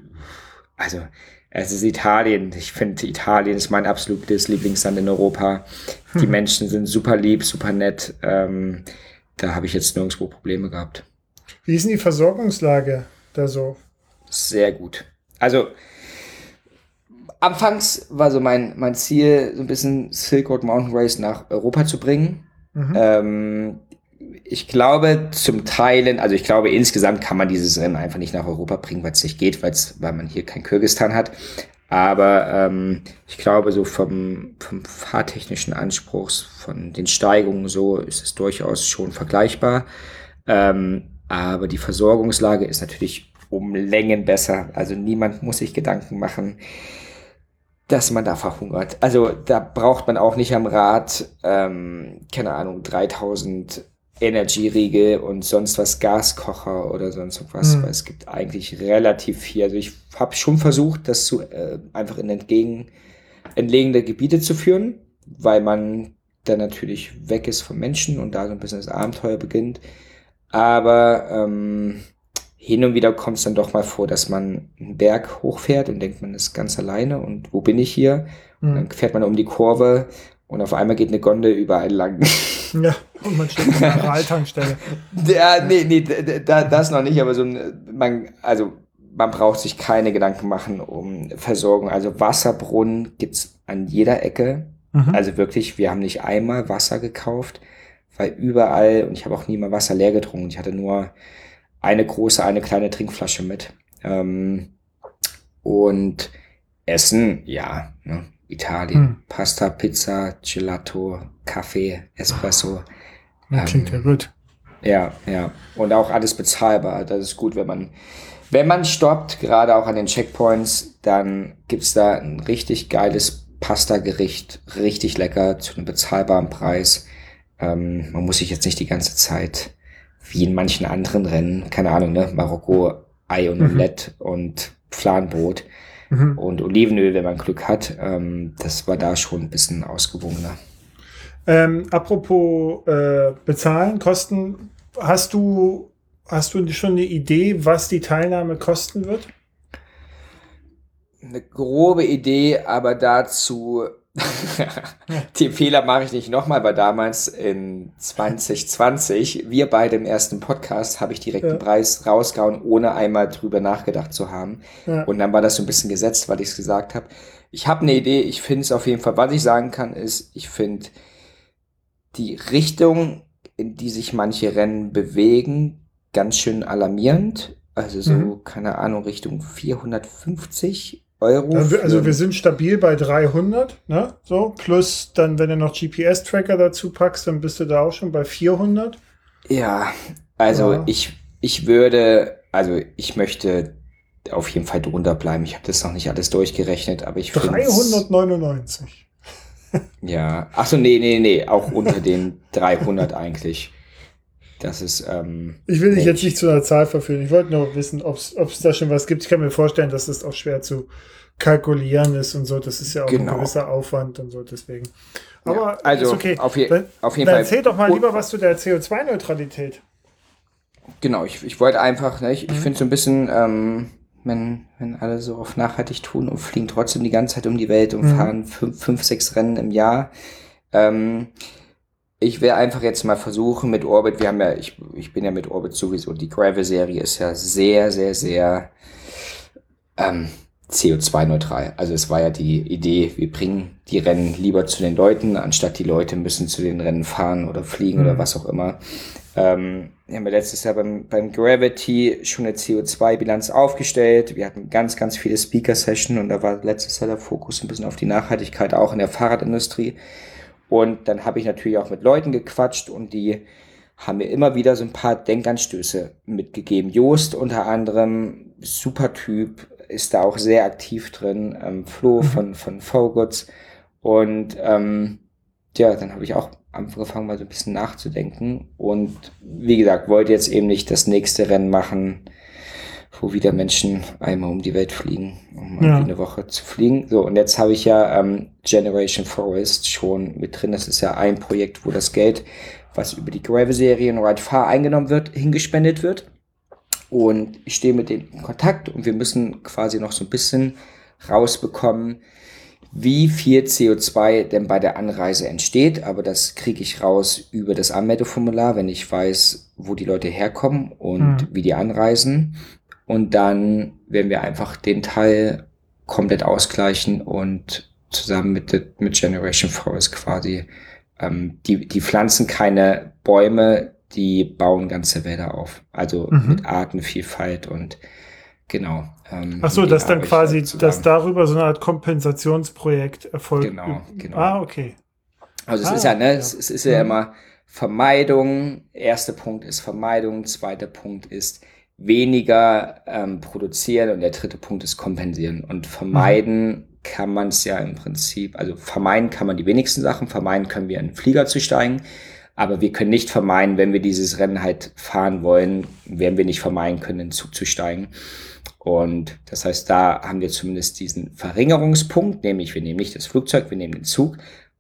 also, es ist Italien. Ich finde, Italien ist mein absolutes Lieblingsland in Europa. Die hm. Menschen sind super lieb, super nett. Ähm, da habe ich jetzt nirgendwo Probleme gehabt.
Wie ist denn die Versorgungslage da so?
Sehr gut. Also, anfangs war so mein, mein Ziel, so ein bisschen Silk Road Mountain Race nach Europa zu bringen. Mhm. Ähm, ich glaube zum Teilen, also ich glaube insgesamt kann man dieses Rennen einfach nicht nach Europa bringen, weil es nicht geht, weil's, weil man hier kein Kyrgyzstan hat. Aber ähm, ich glaube, so vom, vom fahrtechnischen Anspruchs, von den Steigungen so, ist es durchaus schon vergleichbar. Ähm, aber die Versorgungslage ist natürlich um Längen besser. Also niemand muss sich Gedanken machen, dass man da verhungert. Also da braucht man auch nicht am Rad, ähm, keine Ahnung, 3000 Energy-Riegel und sonst was Gaskocher oder sonst was, mhm. weil es gibt eigentlich relativ viel. Also ich habe schon versucht, das zu äh, einfach in entgegen entlegene Gebiete zu führen, weil man dann natürlich weg ist vom Menschen und da so ein bisschen das Abenteuer beginnt. Aber ähm, hin und wieder kommt es dann doch mal vor, dass man einen Berg hochfährt und denkt, man ist ganz alleine und wo bin ich hier? Mhm. Und dann fährt man um die Kurve und auf einmal geht eine Gondel überall lang.
Ja, und man steht an der Mineraltankstelle.
ja, nee, nee, da, das noch nicht, aber so ein, man, also man braucht sich keine Gedanken machen um Versorgung. Also Wasserbrunnen gibt's an jeder Ecke. Mhm. Also wirklich, wir haben nicht einmal Wasser gekauft, weil überall, und ich habe auch nie mal Wasser leer getrunken. Ich hatte nur eine große, eine kleine Trinkflasche mit. Ähm, und Essen, ja, ne? Italien. Hm. Pasta, Pizza, Gelato, Kaffee, Espresso.
Das klingt ähm, ja gut.
Ja, ja. Und auch alles bezahlbar. Das ist gut, wenn man, wenn man stoppt, gerade auch an den Checkpoints, dann gibt's da ein richtig geiles Pasta-Gericht, richtig lecker, zu einem bezahlbaren Preis. Ähm, man muss sich jetzt nicht die ganze Zeit, wie in manchen anderen Rennen, keine Ahnung, ne, Marokko, Ei und mhm. Omelette und Fladenbrot mhm. und Olivenöl, wenn man Glück hat. Ähm, das war da schon ein bisschen ausgewogener.
Ähm, apropos äh, bezahlen, Kosten, hast du, hast du schon eine Idee, was die Teilnahme kosten wird?
Eine grobe Idee, aber dazu Den Fehler mache ich nicht nochmal, weil damals in 2020, wir beide im ersten Podcast, habe ich direkt ja. den Preis rausgehauen, ohne einmal drüber nachgedacht zu haben. Ja. Und dann war das so ein bisschen gesetzt, weil ich es gesagt habe. Ich habe eine Idee, ich finde es auf jeden Fall, was ich sagen kann, ist, ich finde die Richtung, in die sich manche Rennen bewegen, ganz schön alarmierend. Also so, mhm. keine Ahnung, Richtung 450 Euro.
also wir sind stabil bei 300, ne? So, plus dann, wenn du noch GPS-Tracker dazu packst, dann bist du da auch schon bei 400.
Ja, also ja. ich, ich würde, also ich möchte auf jeden Fall drunter bleiben. Ich habe das noch nicht alles durchgerechnet, aber ich
399.
ja, ach so, nee, nee, nee, auch unter den 300 eigentlich. Das ist. Ähm,
ich will dich jetzt nicht zu einer Zahl verführen. Ich wollte nur wissen, ob es da schon was gibt. Ich kann mir vorstellen, dass das auch schwer zu kalkulieren ist und so. Das ist ja auch genau. ein gewisser Aufwand und so. Deswegen. Aber ja,
also ist okay. Auf, je,
dann,
auf jeden
dann
Fall.
Erzähl doch mal lieber was zu der CO2-Neutralität.
Genau, ich, ich wollte einfach, ne, ich, mhm. ich finde so ein bisschen, ähm, wenn, wenn alle so auf nachhaltig tun und fliegen trotzdem die ganze Zeit um die Welt und mhm. fahren fünf, fünf, sechs Rennen im Jahr. Ähm, ich will einfach jetzt mal versuchen mit Orbit, wir haben ja, ich, ich bin ja mit Orbit sowieso, die Gravel-Serie ist ja sehr, sehr, sehr ähm, CO2-neutral. Also es war ja die Idee, wir bringen die Rennen lieber zu den Leuten, anstatt die Leute müssen zu den Rennen fahren oder fliegen mhm. oder was auch immer. Ähm, wir haben ja letztes Jahr beim, beim Gravity schon eine CO2-Bilanz aufgestellt. Wir hatten ganz, ganz viele Speaker-Sessions und da war letztes Jahr der Fokus ein bisschen auf die Nachhaltigkeit auch in der Fahrradindustrie. Und dann habe ich natürlich auch mit Leuten gequatscht und die haben mir immer wieder so ein paar Denkanstöße mitgegeben. Joost unter anderem, super Typ, ist da auch sehr aktiv drin. Ähm, Flo mhm. von, von Foguts. Und ähm, ja, dann habe ich auch angefangen, mal so ein bisschen nachzudenken. Und wie gesagt, wollte jetzt eben nicht das nächste Rennen machen, wo wieder Menschen einmal um die Welt fliegen, um ja. eine Woche zu fliegen. So, und jetzt habe ich ja ähm, Generation Forest schon mit drin. Das ist ja ein Projekt, wo das Geld, was über die Gravel-Serie und Ride Far eingenommen wird, hingespendet wird. Und ich stehe mit denen in Kontakt und wir müssen quasi noch so ein bisschen rausbekommen, wie viel CO2 denn bei der Anreise entsteht. Aber das kriege ich raus über das Anmeldeformular, wenn ich weiß, wo die Leute herkommen und mhm. wie die anreisen. Und dann werden wir einfach den Teil komplett ausgleichen und zusammen mit, mit Generation Forest quasi, ähm, die, die pflanzen keine Bäume, die bauen ganze Wälder auf. Also mhm. mit Artenvielfalt und genau.
Ähm, Ach so, dass dann quasi, dass darüber so eine Art Kompensationsprojekt erfolgt.
Genau, genau.
Ah, okay.
Also es ah, ist ja, ne, ja. Es, es, ist ja mhm. immer Vermeidung. Erster Punkt ist Vermeidung. Zweiter Punkt ist weniger ähm, produzieren und der dritte Punkt ist kompensieren. Und vermeiden mhm. kann man es ja im Prinzip, also vermeiden kann man die wenigsten Sachen, vermeiden können wir in den Flieger zu steigen, aber wir können nicht vermeiden, wenn wir dieses Rennen halt fahren wollen, werden wir nicht vermeiden können, in den Zug zu steigen. Und das heißt, da haben wir zumindest diesen Verringerungspunkt, nämlich wir nehmen nicht das Flugzeug, wir nehmen den Zug.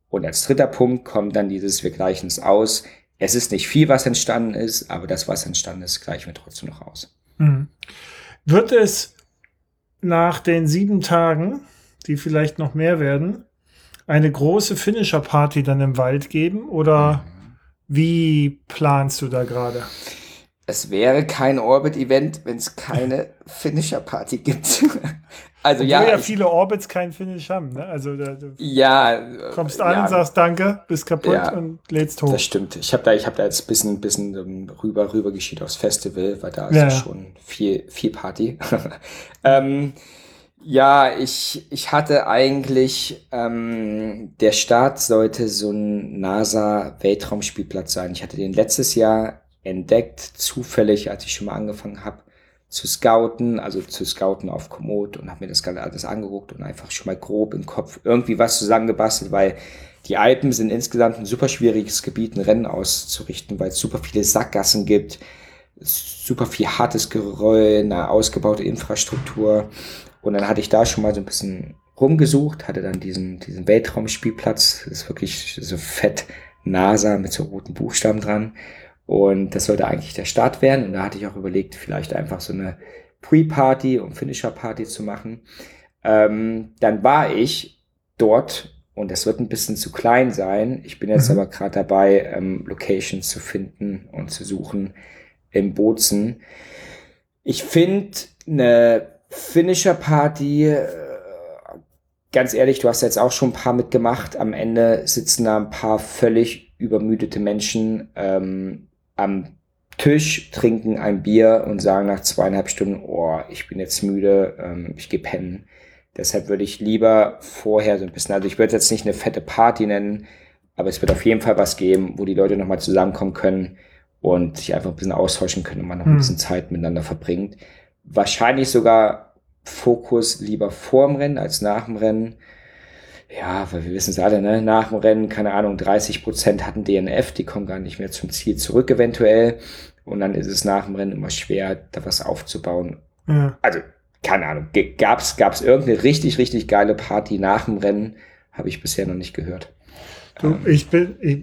Und als dritter Punkt kommt dann dieses, wir gleichen es aus. Es ist nicht viel, was entstanden ist, aber das, was entstanden ist, gleichen wir trotzdem noch aus.
Mhm. Wird es nach den sieben Tagen, die vielleicht noch mehr werden, eine große Finisher-Party dann im Wald geben? Oder mhm. wie planst du da gerade?
Es wäre kein Orbit-Event, wenn es keine Finisher-Party gibt.
also Obwohl ja, ja viele Orbits keinen Finish haben. Ne? Also da, du
ja,
kommst an, ja, sagst Danke, bist kaputt ja, und lädst hoch.
Das stimmt. Ich habe da, ich habe da jetzt ein bisschen, bisschen rüber, rüber geschieht aufs Festival, weil da ist ja, schon viel, viel Party. ähm, ja, ich, ich hatte eigentlich, ähm, der Start sollte so ein NASA-Weltraumspielplatz sein. Ich hatte den letztes Jahr entdeckt, zufällig, als ich schon mal angefangen habe zu scouten, also zu scouten auf Komoot und habe mir das Ganze alles angeguckt und einfach schon mal grob im Kopf irgendwie was zusammengebastelt, weil die Alpen sind insgesamt ein super schwieriges Gebiet, ein Rennen auszurichten, weil es super viele Sackgassen gibt, super viel hartes Geröll, eine ausgebaute Infrastruktur. Und dann hatte ich da schon mal so ein bisschen rumgesucht, hatte dann diesen, diesen Weltraumspielplatz, das ist wirklich so fett NASA mit so roten Buchstaben dran. Und das sollte eigentlich der Start werden. Und da hatte ich auch überlegt, vielleicht einfach so eine Pre-Party und Finisher-Party zu machen. Ähm, dann war ich dort und das wird ein bisschen zu klein sein. Ich bin jetzt mhm. aber gerade dabei, ähm, Locations zu finden und zu suchen im Bozen. Ich finde eine Finisher-Party, äh, ganz ehrlich, du hast jetzt auch schon ein paar mitgemacht. Am Ende sitzen da ein paar völlig übermüdete Menschen. Ähm, am Tisch, trinken ein Bier und sagen nach zweieinhalb Stunden, oh, ich bin jetzt müde, ähm, ich gehe pennen. Deshalb würde ich lieber vorher so ein bisschen, also ich würde jetzt nicht eine fette Party nennen, aber es wird auf jeden Fall was geben, wo die Leute nochmal zusammenkommen können und sich einfach ein bisschen austauschen können und man noch ein hm. bisschen Zeit miteinander verbringt. Wahrscheinlich sogar Fokus lieber vorm Rennen als nach dem Rennen ja, weil wir wissen es alle, ne? nach dem Rennen, keine Ahnung, 30 Prozent hatten DNF, die kommen gar nicht mehr zum Ziel zurück eventuell. Und dann ist es nach dem Rennen immer schwer, da was aufzubauen. Ja. Also, keine Ahnung, gab es irgendeine richtig, richtig geile Party nach dem Rennen? Habe ich bisher noch nicht gehört.
Du, ähm, ich bin, ich,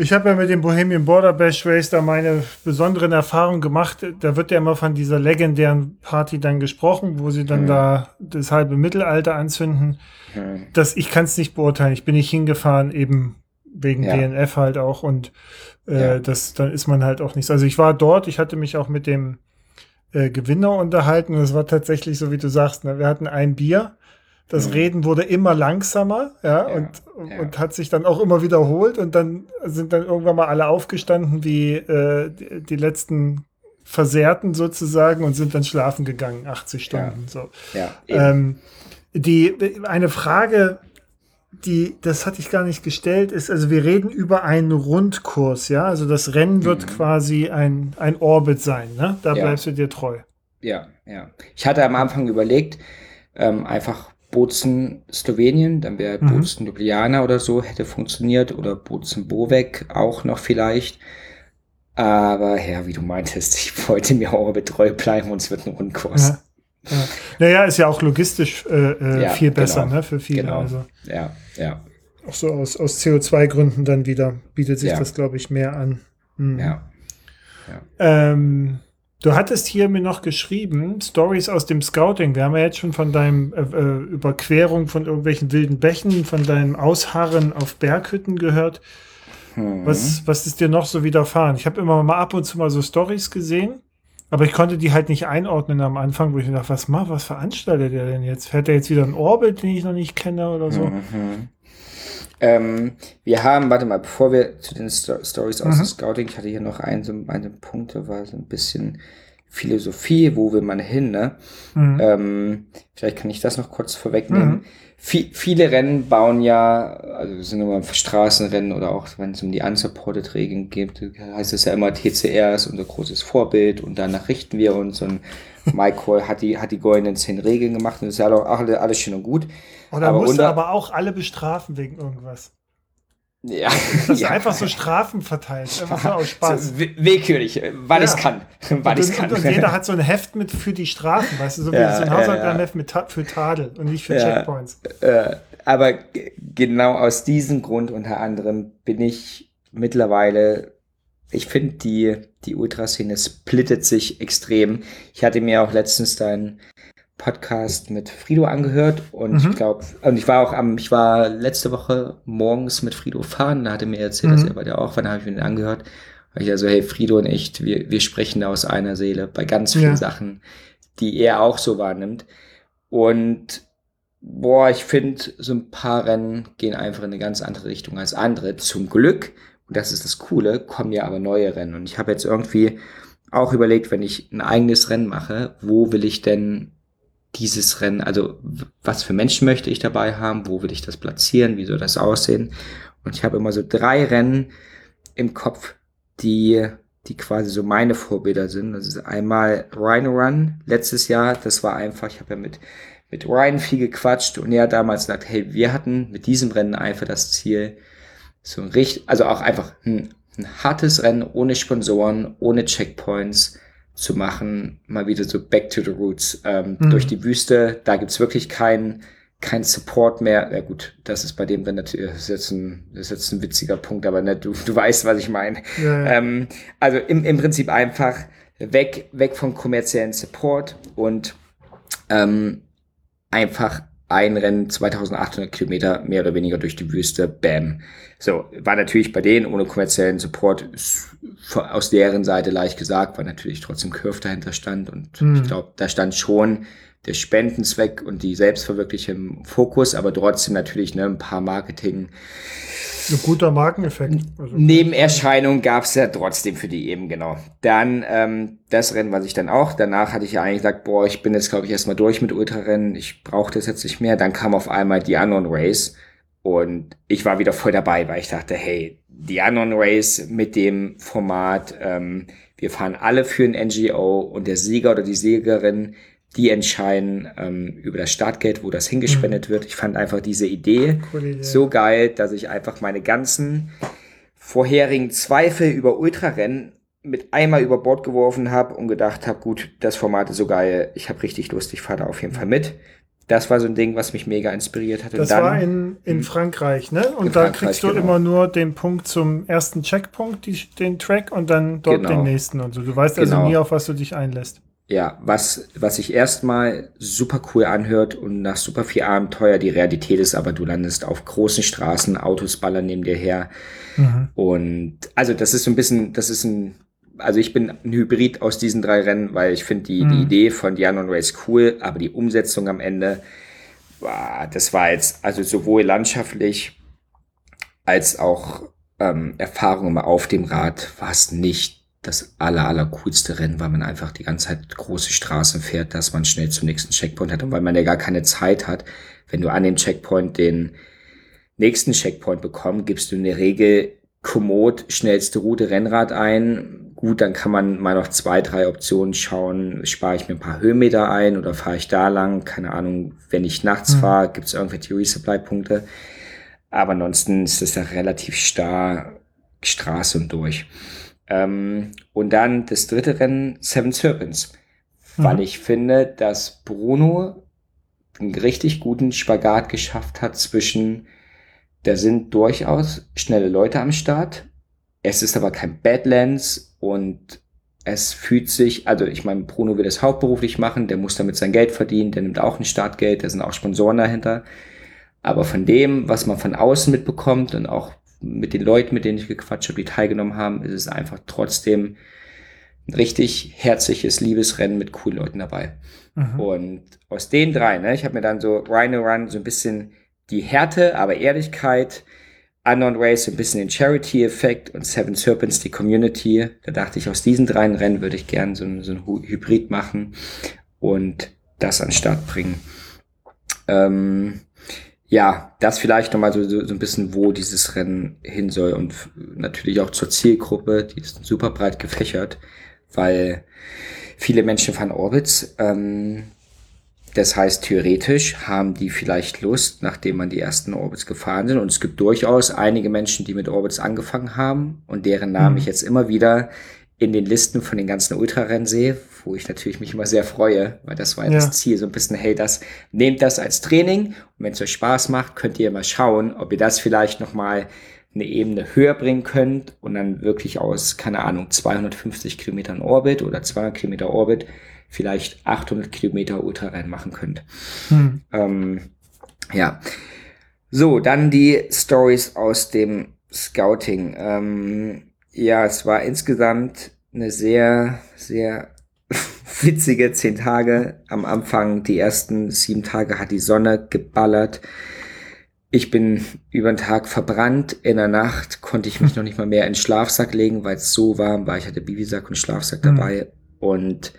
ich habe ja mit dem Bohemian Border Bash Race da meine besonderen Erfahrungen gemacht. Da wird ja immer von dieser legendären Party dann gesprochen, wo sie dann mhm. da das halbe Mittelalter anzünden. Mhm. Das, ich kann es nicht beurteilen. Ich bin nicht hingefahren, eben wegen ja. DNF halt auch. Und äh, ja. das, dann ist man halt auch nichts. Also ich war dort, ich hatte mich auch mit dem äh, Gewinner unterhalten. Und es war tatsächlich so, wie du sagst, ne? wir hatten ein Bier das mhm. Reden wurde immer langsamer, ja, ja, und, ja, und hat sich dann auch immer wiederholt und dann sind dann irgendwann mal alle aufgestanden wie äh, die, die, letzten Versehrten sozusagen und sind dann schlafen gegangen, 80 Stunden. Ja. So.
Ja,
ähm, die, eine Frage, die, das hatte ich gar nicht gestellt, ist, also wir reden über einen Rundkurs, ja, also das Rennen wird mhm. quasi ein, ein Orbit sein, ne? Da bleibst du dir treu.
Ja, ja. Ich hatte am Anfang überlegt, ähm, einfach Bozen Slowenien, dann wäre mhm. Bozen Ljubljana oder so, hätte funktioniert oder Bozen Bovec auch noch vielleicht. Aber ja, wie du meintest, ich wollte mir auch treu bleiben und es wird ein Rundkurs.
Ja. Ja. Naja, ist ja auch logistisch äh, äh ja, viel besser, genau. ne, für viele.
Genau.
Also.
Ja, ja.
Auch so aus, aus CO2-Gründen dann wieder bietet sich das, glaube ich, mehr an.
Ja.
Ja. Ähm, du hattest hier mir noch geschrieben, Stories aus dem Scouting. Wir haben ja jetzt schon von deinem äh, äh, Überquerung von irgendwelchen wilden Bächen, von deinem Ausharren auf Berghütten gehört. Hm. Was, was ist dir noch so widerfahren? Ich habe immer mal ab und zu mal so Stories gesehen. Aber ich konnte die halt nicht einordnen am Anfang, wo ich mir dachte, was macht, was veranstaltet er denn jetzt? Fährt er jetzt wieder ein Orbit, den ich noch nicht kenne oder so? Mhm.
Ähm, wir haben, warte mal, bevor wir zu den Sto Stories aus mhm. dem Scouting, ich hatte hier noch einen, so einen Punkt, da war so ein bisschen Philosophie, wo will man hin, ne? Mhm. Ähm, vielleicht kann ich das noch kurz vorwegnehmen. Mhm. Viele Rennen bauen ja, also sind immer Straßenrennen oder auch wenn es um die unsupported Regeln geht, heißt es ja immer TCR ist unser großes Vorbild und danach richten wir uns und Michael hat die, hat die goldenen zehn Regeln gemacht und das ist ja auch alles schön und gut.
Und er musste aber auch alle bestrafen wegen irgendwas. Ja. Das ja. einfach so Strafen verteilt. Einfach so aus Spaß. So,
willkürlich, weil ja. ich kann. Weil
ich kann. Und, jeder hat so ein Heft mit für die Strafen, weißt du, so wie ja, so ein Hausaufgabenheft mit für Tadel und nicht für Checkpoints.
Äh, aber genau aus diesem Grund unter anderem bin ich mittlerweile, ich finde die, die Ultraszene splittet sich extrem. Ich hatte mir auch letztens dein Podcast mit Frido angehört und mhm. ich glaube, und ich war auch am, ich war letzte Woche morgens mit Frido fahren, da hatte mir erzählt, mhm. dass er bei dir auch war, dann habe ich mir den angehört. Weil ich also, hey, Frido und ich, wir, wir sprechen da aus einer Seele bei ganz vielen ja. Sachen, die er auch so wahrnimmt. Und boah, ich finde, so ein paar Rennen gehen einfach in eine ganz andere Richtung als andere. Zum Glück, und das ist das Coole, kommen ja aber neue Rennen. Und ich habe jetzt irgendwie auch überlegt, wenn ich ein eigenes Rennen mache, wo will ich denn dieses Rennen, also was für Menschen möchte ich dabei haben, wo will ich das platzieren, wie soll das aussehen. Und ich habe immer so drei Rennen im Kopf, die, die quasi so meine Vorbilder sind. Das ist einmal Rhino Run letztes Jahr, das war einfach, ich habe ja mit, mit Ryan viel gequatscht und er hat damals gesagt, hey, wir hatten mit diesem Rennen einfach das Ziel, so ein richtig, also auch einfach ein, ein hartes Rennen ohne Sponsoren, ohne Checkpoints, zu machen, mal wieder so back to the roots. Ähm, mhm. Durch die Wüste, da gibt's wirklich keinen kein Support mehr. Ja gut, das ist bei dem dann natürlich, das ist jetzt ein, das ist jetzt ein witziger Punkt, aber ne, du, du weißt, was ich meine. Ja, ja. ähm, also im, im Prinzip einfach weg, weg vom kommerziellen Support und ähm, einfach ein Rennen 2800 Kilometer mehr oder weniger durch die Wüste, bam. So, war natürlich bei denen ohne kommerziellen Support aus deren Seite leicht gesagt, weil natürlich trotzdem Curve dahinter stand und mhm. ich glaube, da stand schon der Spendenzweck und die Selbstverwirklichung im Fokus, aber trotzdem natürlich ne, ein paar Marketing.
Ein guter Markeneffekt.
Also Nebenerscheinungen gab es ja trotzdem für die eben, genau. Dann ähm, das Rennen, was ich dann auch, danach hatte ich ja eigentlich gesagt, boah, ich bin jetzt, glaube ich, erstmal durch mit Ultrarennen, ich brauche das jetzt nicht mehr. Dann kam auf einmal die Unknown Race und ich war wieder voll dabei, weil ich dachte, hey, die Unknown Race mit dem Format, ähm, wir fahren alle für ein NGO und der Sieger oder die Siegerin die entscheiden ähm, über das Startgeld, wo das hingespendet mhm. wird. Ich fand einfach diese Idee, Idee so geil, dass ich einfach meine ganzen vorherigen Zweifel über Ultrarennen mit einmal über Bord geworfen habe und gedacht habe, gut, das Format ist so geil, ich habe richtig Lust, ich fahre da auf jeden Fall mit. Das war so ein Ding, was mich mega inspiriert hat.
das dann, war in, in hm. Frankreich, ne? Und da kriegst du genau. immer nur den Punkt zum ersten Checkpunkt, die, den Track und dann dort genau. den nächsten und so. Du weißt also genau. nie, auf was du dich einlässt
ja, was, was sich erstmal super cool anhört und nach super viel Abenteuer die Realität ist, aber du landest auf großen Straßen, Autos ballern neben dir her. Mhm. Und also das ist so ein bisschen, das ist ein, also ich bin ein Hybrid aus diesen drei Rennen, weil ich finde die, mhm. die Idee von Dianon Race cool, aber die Umsetzung am Ende, das war jetzt, also sowohl landschaftlich als auch ähm, Erfahrungen auf dem Rad war es nicht das aller, aller coolste Rennen, weil man einfach die ganze Zeit große Straßen fährt, dass man schnell zum nächsten Checkpoint hat und weil man ja gar keine Zeit hat. Wenn du an dem Checkpoint den nächsten Checkpoint bekommst, gibst du in der Regel kommod schnellste Route Rennrad ein. Gut, dann kann man mal noch zwei, drei Optionen schauen. Spare ich mir ein paar Höhenmeter ein oder fahre ich da lang? Keine Ahnung. Wenn ich nachts mhm. fahre, gibt es irgendwelche Resupply-Punkte. Aber ansonsten ist es ja relativ starr Straße und durch. Ähm, und dann das dritte Rennen, Seven Serpents. Mhm. Weil ich finde, dass Bruno einen richtig guten Spagat geschafft hat zwischen, da sind durchaus schnelle Leute am Start. Es ist aber kein Badlands und es fühlt sich, also ich meine, Bruno will das hauptberuflich machen, der muss damit sein Geld verdienen, der nimmt auch ein Startgeld, da sind auch Sponsoren dahinter. Aber von dem, was man von außen mitbekommt und auch mit den Leuten, mit denen ich gequatscht habe, die teilgenommen haben, ist es einfach trotzdem ein richtig herzliches Liebesrennen mit coolen Leuten dabei. Mhm. Und aus den drei, ne, ich habe mir dann so Rhino Run so ein bisschen die Härte, aber Ehrlichkeit, Unknown Race ein bisschen den Charity-Effekt und Seven Serpents die Community. Da dachte ich, aus diesen drei Rennen würde ich gerne so, so ein Hybrid machen und das an den Start bringen. Ähm, ja, das vielleicht nochmal so, so, so ein bisschen, wo dieses Rennen hin soll und natürlich auch zur Zielgruppe, die ist super breit gefächert, weil viele Menschen fahren Orbits. Ähm, das heißt, theoretisch haben die vielleicht Lust, nachdem man die ersten Orbits gefahren sind. Und es gibt durchaus einige Menschen, die mit Orbits angefangen haben und deren Namen mhm. ich jetzt immer wieder in den Listen von den ganzen Ultrarennen sehe, wo ich natürlich mich immer sehr freue, weil das war ja. das Ziel, so ein bisschen, hey, das, nehmt das als Training und wenn es euch Spaß macht, könnt ihr mal schauen, ob ihr das vielleicht nochmal eine Ebene höher bringen könnt und dann wirklich aus, keine Ahnung, 250 Kilometern Orbit oder 200 Kilometer Orbit vielleicht 800 Kilometer Ultrarennen machen könnt. Hm. Ähm, ja. So, dann die Stories aus dem Scouting. Ähm, ja, es war insgesamt eine sehr, sehr witzige zehn Tage. Am Anfang, die ersten sieben Tage hat die Sonne geballert. Ich bin über den Tag verbrannt. In der Nacht konnte ich mich noch nicht mal mehr in den Schlafsack legen, weil es so warm war. Ich hatte Bibisack und Schlafsack mhm. dabei. Und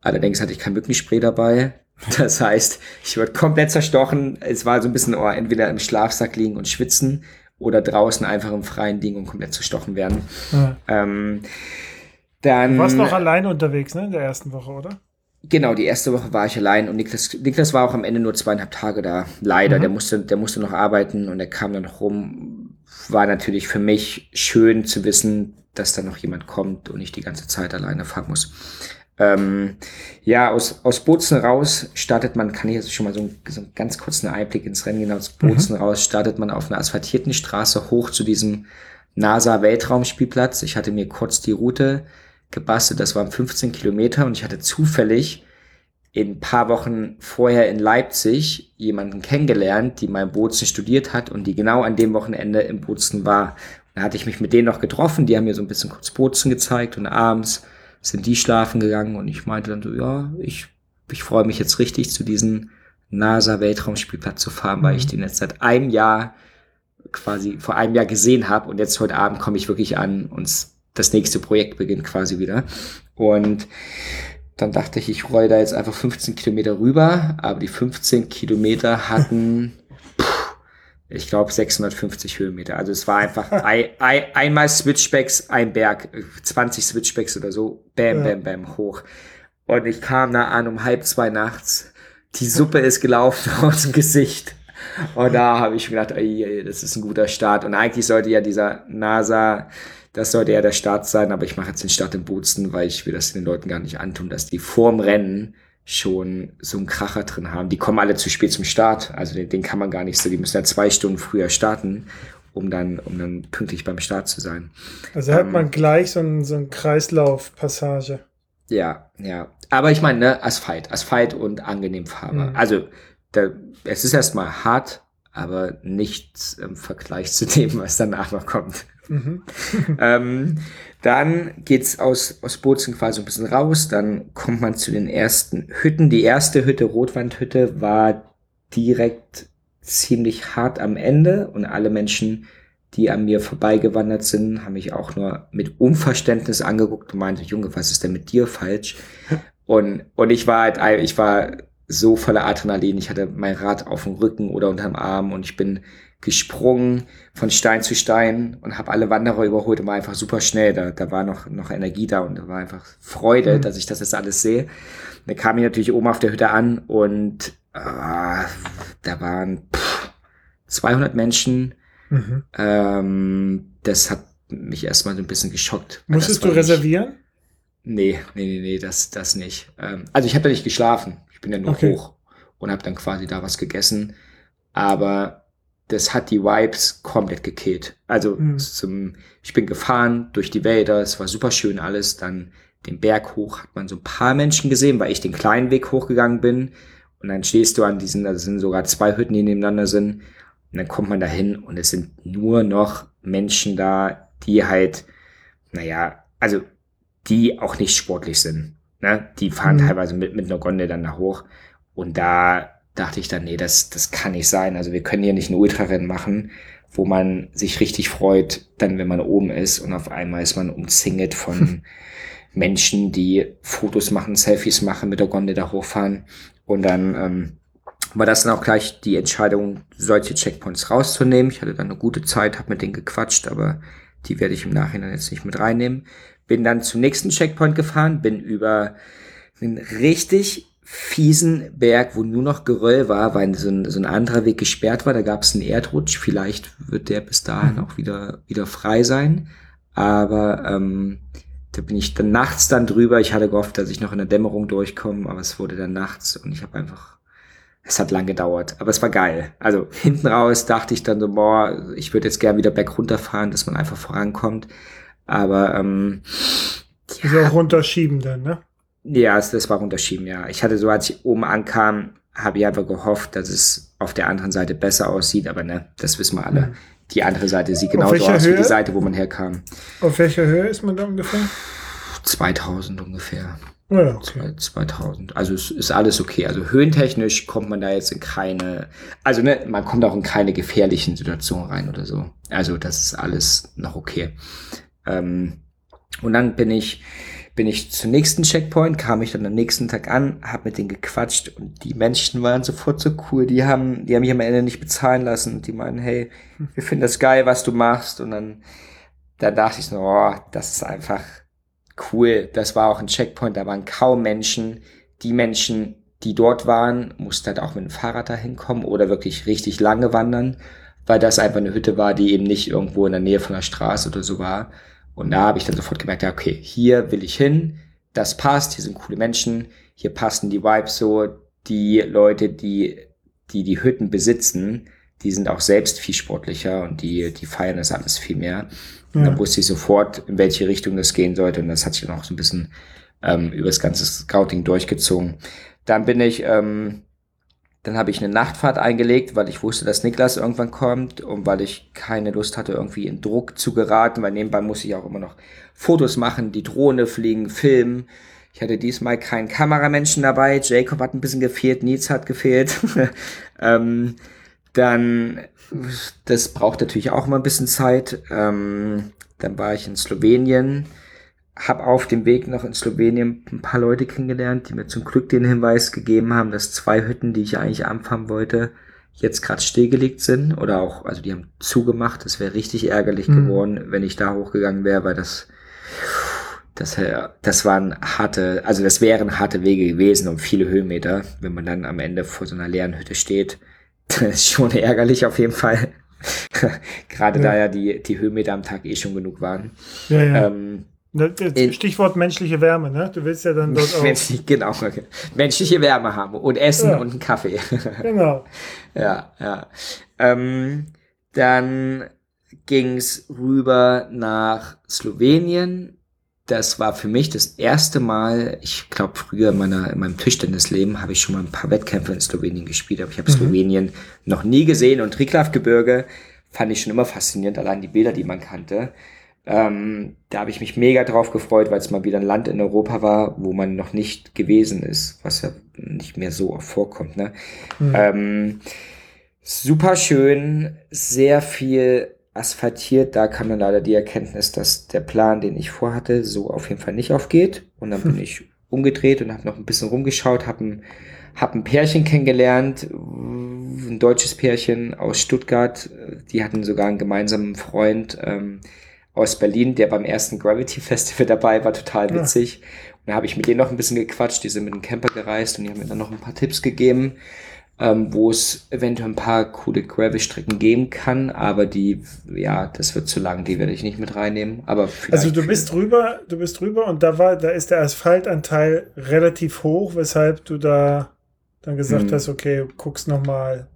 allerdings hatte ich kein Mückenspray dabei. Das heißt, ich wurde komplett zerstochen. Es war so ein bisschen oh, entweder im Schlafsack liegen und schwitzen oder draußen einfach im freien Ding und komplett zerstochen werden. Ja. Ähm, dann,
du warst noch alleine unterwegs, ne, in der ersten Woche, oder?
Genau, die erste Woche war ich allein und Niklas, Niklas war auch am Ende nur zweieinhalb Tage da. Leider, mhm. der musste, der musste noch arbeiten und er kam dann rum. War natürlich für mich schön zu wissen, dass da noch jemand kommt und ich die ganze Zeit alleine fahren muss. Ähm, ja, aus, aus Bozen raus startet man, kann ich jetzt schon mal so, so einen ganz kurzen Einblick ins Rennen gehen, aus Bozen mhm. raus startet man auf einer asphaltierten Straße hoch zu diesem NASA-Weltraumspielplatz. Ich hatte mir kurz die Route gebastelt. Das waren 15 Kilometer und ich hatte zufällig in ein paar Wochen vorher in Leipzig jemanden kennengelernt, die mein Bozen studiert hat und die genau an dem Wochenende im Bozen war. Da hatte ich mich mit denen noch getroffen, die haben mir so ein bisschen kurz Bozen gezeigt und abends sind die schlafen gegangen und ich meinte dann so, ja, ich, ich freue mich jetzt richtig zu diesem NASA-Weltraumspielplatz zu fahren, weil ich mhm. den jetzt seit einem Jahr quasi vor einem Jahr gesehen habe und jetzt heute Abend komme ich wirklich an und das nächste Projekt beginnt quasi wieder. Und dann dachte ich, ich roll da jetzt einfach 15 Kilometer rüber, aber die 15 Kilometer hatten, ich glaube, 650 Höhenmeter. Also es war einfach ein, ein, einmal Switchbacks, ein Berg, 20 Switchbacks oder so, bam, bam, bam, hoch. Und ich kam da an um halb zwei nachts. Die Suppe ist gelaufen aus dem Gesicht. Und da habe ich mir gedacht, ey, das ist ein guter Start. Und eigentlich sollte ja dieser NASA das sollte ja der Start sein, aber ich mache jetzt den Start im Bootsen, weil ich will das den Leuten gar nicht antun, dass die vorm Rennen schon so einen Kracher drin haben. Die kommen alle zu spät zum Start, also den, den kann man gar nicht so, die müssen ja zwei Stunden früher starten, um dann, um dann pünktlich beim Start zu sein.
Also hat ähm, man gleich so einen, so einen Kreislaufpassage.
Ja, ja. Aber ich meine, ne, Asphalt, Asphalt und angenehm fahrbar. Mhm. Also, da, es ist erstmal hart, aber nichts im Vergleich zu dem, was danach noch kommt. Mhm. ähm, dann geht's aus, aus Bozen quasi ein bisschen raus, dann kommt man zu den ersten Hütten. Die erste Hütte, Rotwandhütte, war direkt ziemlich hart am Ende und alle Menschen, die an mir vorbeigewandert sind, haben mich auch nur mit Unverständnis angeguckt und meinte, Junge, was ist denn mit dir falsch? Und, und ich war halt, ich war so voller Adrenalin. Ich hatte mein Rad auf dem Rücken oder unterm Arm und ich bin gesprungen von Stein zu Stein und habe alle Wanderer überholt und war einfach super schnell. Da, da war noch, noch Energie da und da war einfach Freude, mhm. dass ich das jetzt alles sehe. Dann kam ich natürlich oben auf der Hütte an und äh, da waren pff, 200 Menschen. Mhm. Ähm, das hat mich erstmal so ein bisschen geschockt.
Musstest du reservieren?
Nee, nee, nee, nee, das, das nicht. Ähm, also ich habe da nicht geschlafen. Ich bin ja nur okay. hoch und habe dann quasi da was gegessen. Aber das hat die Vibes komplett gekillt. Also mhm. zum, ich bin gefahren durch die Wälder, es war super schön alles. Dann den Berg hoch hat man so ein paar Menschen gesehen, weil ich den kleinen Weg hochgegangen bin. Und dann stehst du an diesen, da sind sogar zwei Hütten, die nebeneinander sind. Und dann kommt man da hin und es sind nur noch Menschen da, die halt, naja, also die auch nicht sportlich sind. Ne? Die fahren mhm. teilweise mit, mit einer Gondel dann da hoch. Und da dachte ich dann, nee, das, das kann nicht sein. Also wir können hier nicht ein Ultrarennen machen, wo man sich richtig freut, dann wenn man oben ist und auf einmal ist man umzingelt von Menschen, die Fotos machen, Selfies machen, mit der Gondel da hochfahren. Und dann ähm, war das dann auch gleich die Entscheidung, solche Checkpoints rauszunehmen. Ich hatte dann eine gute Zeit, habe mit denen gequatscht, aber die werde ich im Nachhinein jetzt nicht mit reinnehmen. Bin dann zum nächsten Checkpoint gefahren, bin über einen richtig fiesen Berg, wo nur noch Geröll war, weil so ein, so ein anderer Weg gesperrt war. Da gab es einen Erdrutsch. Vielleicht wird der bis dahin auch wieder, wieder frei sein. Aber ähm, da bin ich dann nachts dann drüber. Ich hatte gehofft, dass ich noch in der Dämmerung durchkomme, aber es wurde dann nachts und ich habe einfach, es hat lang gedauert, aber es war geil. Also hinten raus dachte ich dann so, boah, ich würde jetzt gern wieder berg runterfahren, dass man einfach vorankommt. Aber ähm,
ja, ist auch runterschieben dann, ne?
Ja, das war runterschieben, ja. Ich hatte so, als ich oben ankam, habe ich einfach gehofft, dass es auf der anderen Seite besser aussieht, aber ne, das wissen wir alle. Mhm. Die andere Seite sieht genauso aus Höhe? wie die Seite, wo man herkam.
Auf welcher Höhe ist man da ungefähr?
2000 ungefähr.
Ja, okay.
2000. Also es ist alles okay. Also höhentechnisch kommt man da jetzt in keine, also ne, man kommt auch in keine gefährlichen Situationen rein oder so. Also das ist alles noch okay. Ähm, und dann bin ich bin ich zum nächsten Checkpoint, kam ich dann am nächsten Tag an, habe mit denen gequatscht und die Menschen waren sofort so cool. Die haben, die haben mich am Ende nicht bezahlen lassen und die meinen, hey, wir finden das geil, was du machst. Und dann, da dachte ich so, oh, das ist einfach cool. Das war auch ein Checkpoint, da waren kaum Menschen. Die Menschen, die dort waren, mussten halt auch mit dem Fahrrad dahin kommen oder wirklich richtig lange wandern, weil das einfach eine Hütte war, die eben nicht irgendwo in der Nähe von der Straße oder so war. Und da habe ich dann sofort gemerkt, ja, okay, hier will ich hin, das passt, hier sind coole Menschen, hier passen die Vibes so, die Leute, die die, die Hütten besitzen, die sind auch selbst viel sportlicher und die, die feiern das alles viel mehr. Und dann wusste ich sofort, in welche Richtung das gehen sollte. Und das hat sich dann auch so ein bisschen ähm, über das ganze Scouting durchgezogen. Dann bin ich ähm, dann habe ich eine Nachtfahrt eingelegt, weil ich wusste, dass Niklas irgendwann kommt und weil ich keine Lust hatte, irgendwie in Druck zu geraten, weil nebenbei muss ich auch immer noch Fotos machen, die Drohne fliegen, filmen. Ich hatte diesmal keinen Kameramenschen dabei. Jacob hat ein bisschen gefehlt, Nils hat gefehlt. ähm, dann, das braucht natürlich auch immer ein bisschen Zeit. Ähm, dann war ich in Slowenien habe auf dem Weg noch in Slowenien ein paar Leute kennengelernt, die mir zum Glück den Hinweis gegeben haben, dass zwei Hütten, die ich eigentlich anfangen wollte, jetzt gerade stillgelegt sind oder auch, also die haben zugemacht. Das wäre richtig ärgerlich mhm. geworden, wenn ich da hochgegangen wäre, weil das, das, das waren harte, also das wären harte Wege gewesen um viele Höhenmeter, wenn man dann am Ende vor so einer leeren Hütte steht. Das ist schon ärgerlich auf jeden Fall. Gerade ja. da ja die, die Höhenmeter am Tag eh schon genug waren.
Ja, ja. Ähm, Stichwort menschliche Wärme, ne? Du willst ja dann dort auch.
Menschlich, genau, menschliche Wärme haben und Essen ja. und einen Kaffee.
Genau.
ja, ja. Ähm, dann ging's rüber nach Slowenien. Das war für mich das erste Mal, ich glaube früher in, meiner, in meinem Tischtennisleben habe ich schon mal ein paar Wettkämpfe in Slowenien gespielt, aber ich habe mhm. Slowenien noch nie gesehen und Triglav-Gebirge fand ich schon immer faszinierend, allein die Bilder, die man kannte. Ähm, da habe ich mich mega drauf gefreut, weil es mal wieder ein Land in Europa war, wo man noch nicht gewesen ist, was ja nicht mehr so oft vorkommt. Ne? Mhm. Ähm, super schön, sehr viel asphaltiert. Da kam dann leider die Erkenntnis, dass der Plan, den ich vorhatte, so auf jeden Fall nicht aufgeht. Und dann bin ich umgedreht und habe noch ein bisschen rumgeschaut, habe ein, hab ein Pärchen kennengelernt, ein deutsches Pärchen aus Stuttgart. Die hatten sogar einen gemeinsamen Freund. Ähm, aus Berlin, der beim ersten Gravity Festival dabei war, total witzig. Ja. Und da habe ich mit denen noch ein bisschen gequatscht, die sind mit dem Camper gereist und die haben mir dann noch ein paar Tipps gegeben, ähm, wo es eventuell ein paar coole Gravel-Strecken geben kann, aber die, ja, das wird zu lang, die werde ich nicht mit reinnehmen. Aber
also du bist drüber, du bist drüber und da war, da ist der Asphaltanteil relativ hoch, weshalb du da dann gesagt hm. hast, okay, guck's nochmal.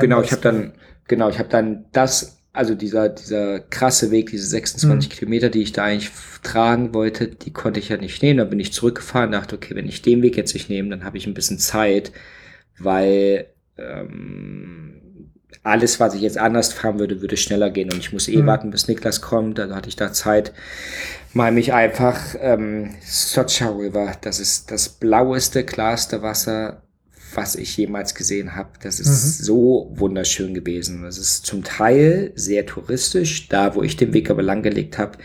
Genau, ich habe dann, genau, ich habe dann das also dieser, dieser krasse Weg, diese 26 mhm. Kilometer, die ich da eigentlich tragen wollte, die konnte ich ja nicht nehmen. Dann bin ich zurückgefahren, dachte, okay, wenn ich den Weg jetzt nicht nehme, dann habe ich ein bisschen Zeit, weil ähm, alles, was ich jetzt anders fahren würde, würde schneller gehen und ich muss eh mhm. warten, bis Niklas kommt. Also hatte ich da Zeit, mal mich einfach ähm, Socha River, das ist das blaueste, klarste Wasser, was ich jemals gesehen habe. Das ist mhm. so wunderschön gewesen. Das ist zum Teil sehr touristisch. Da, wo ich den Weg aber langgelegt habe,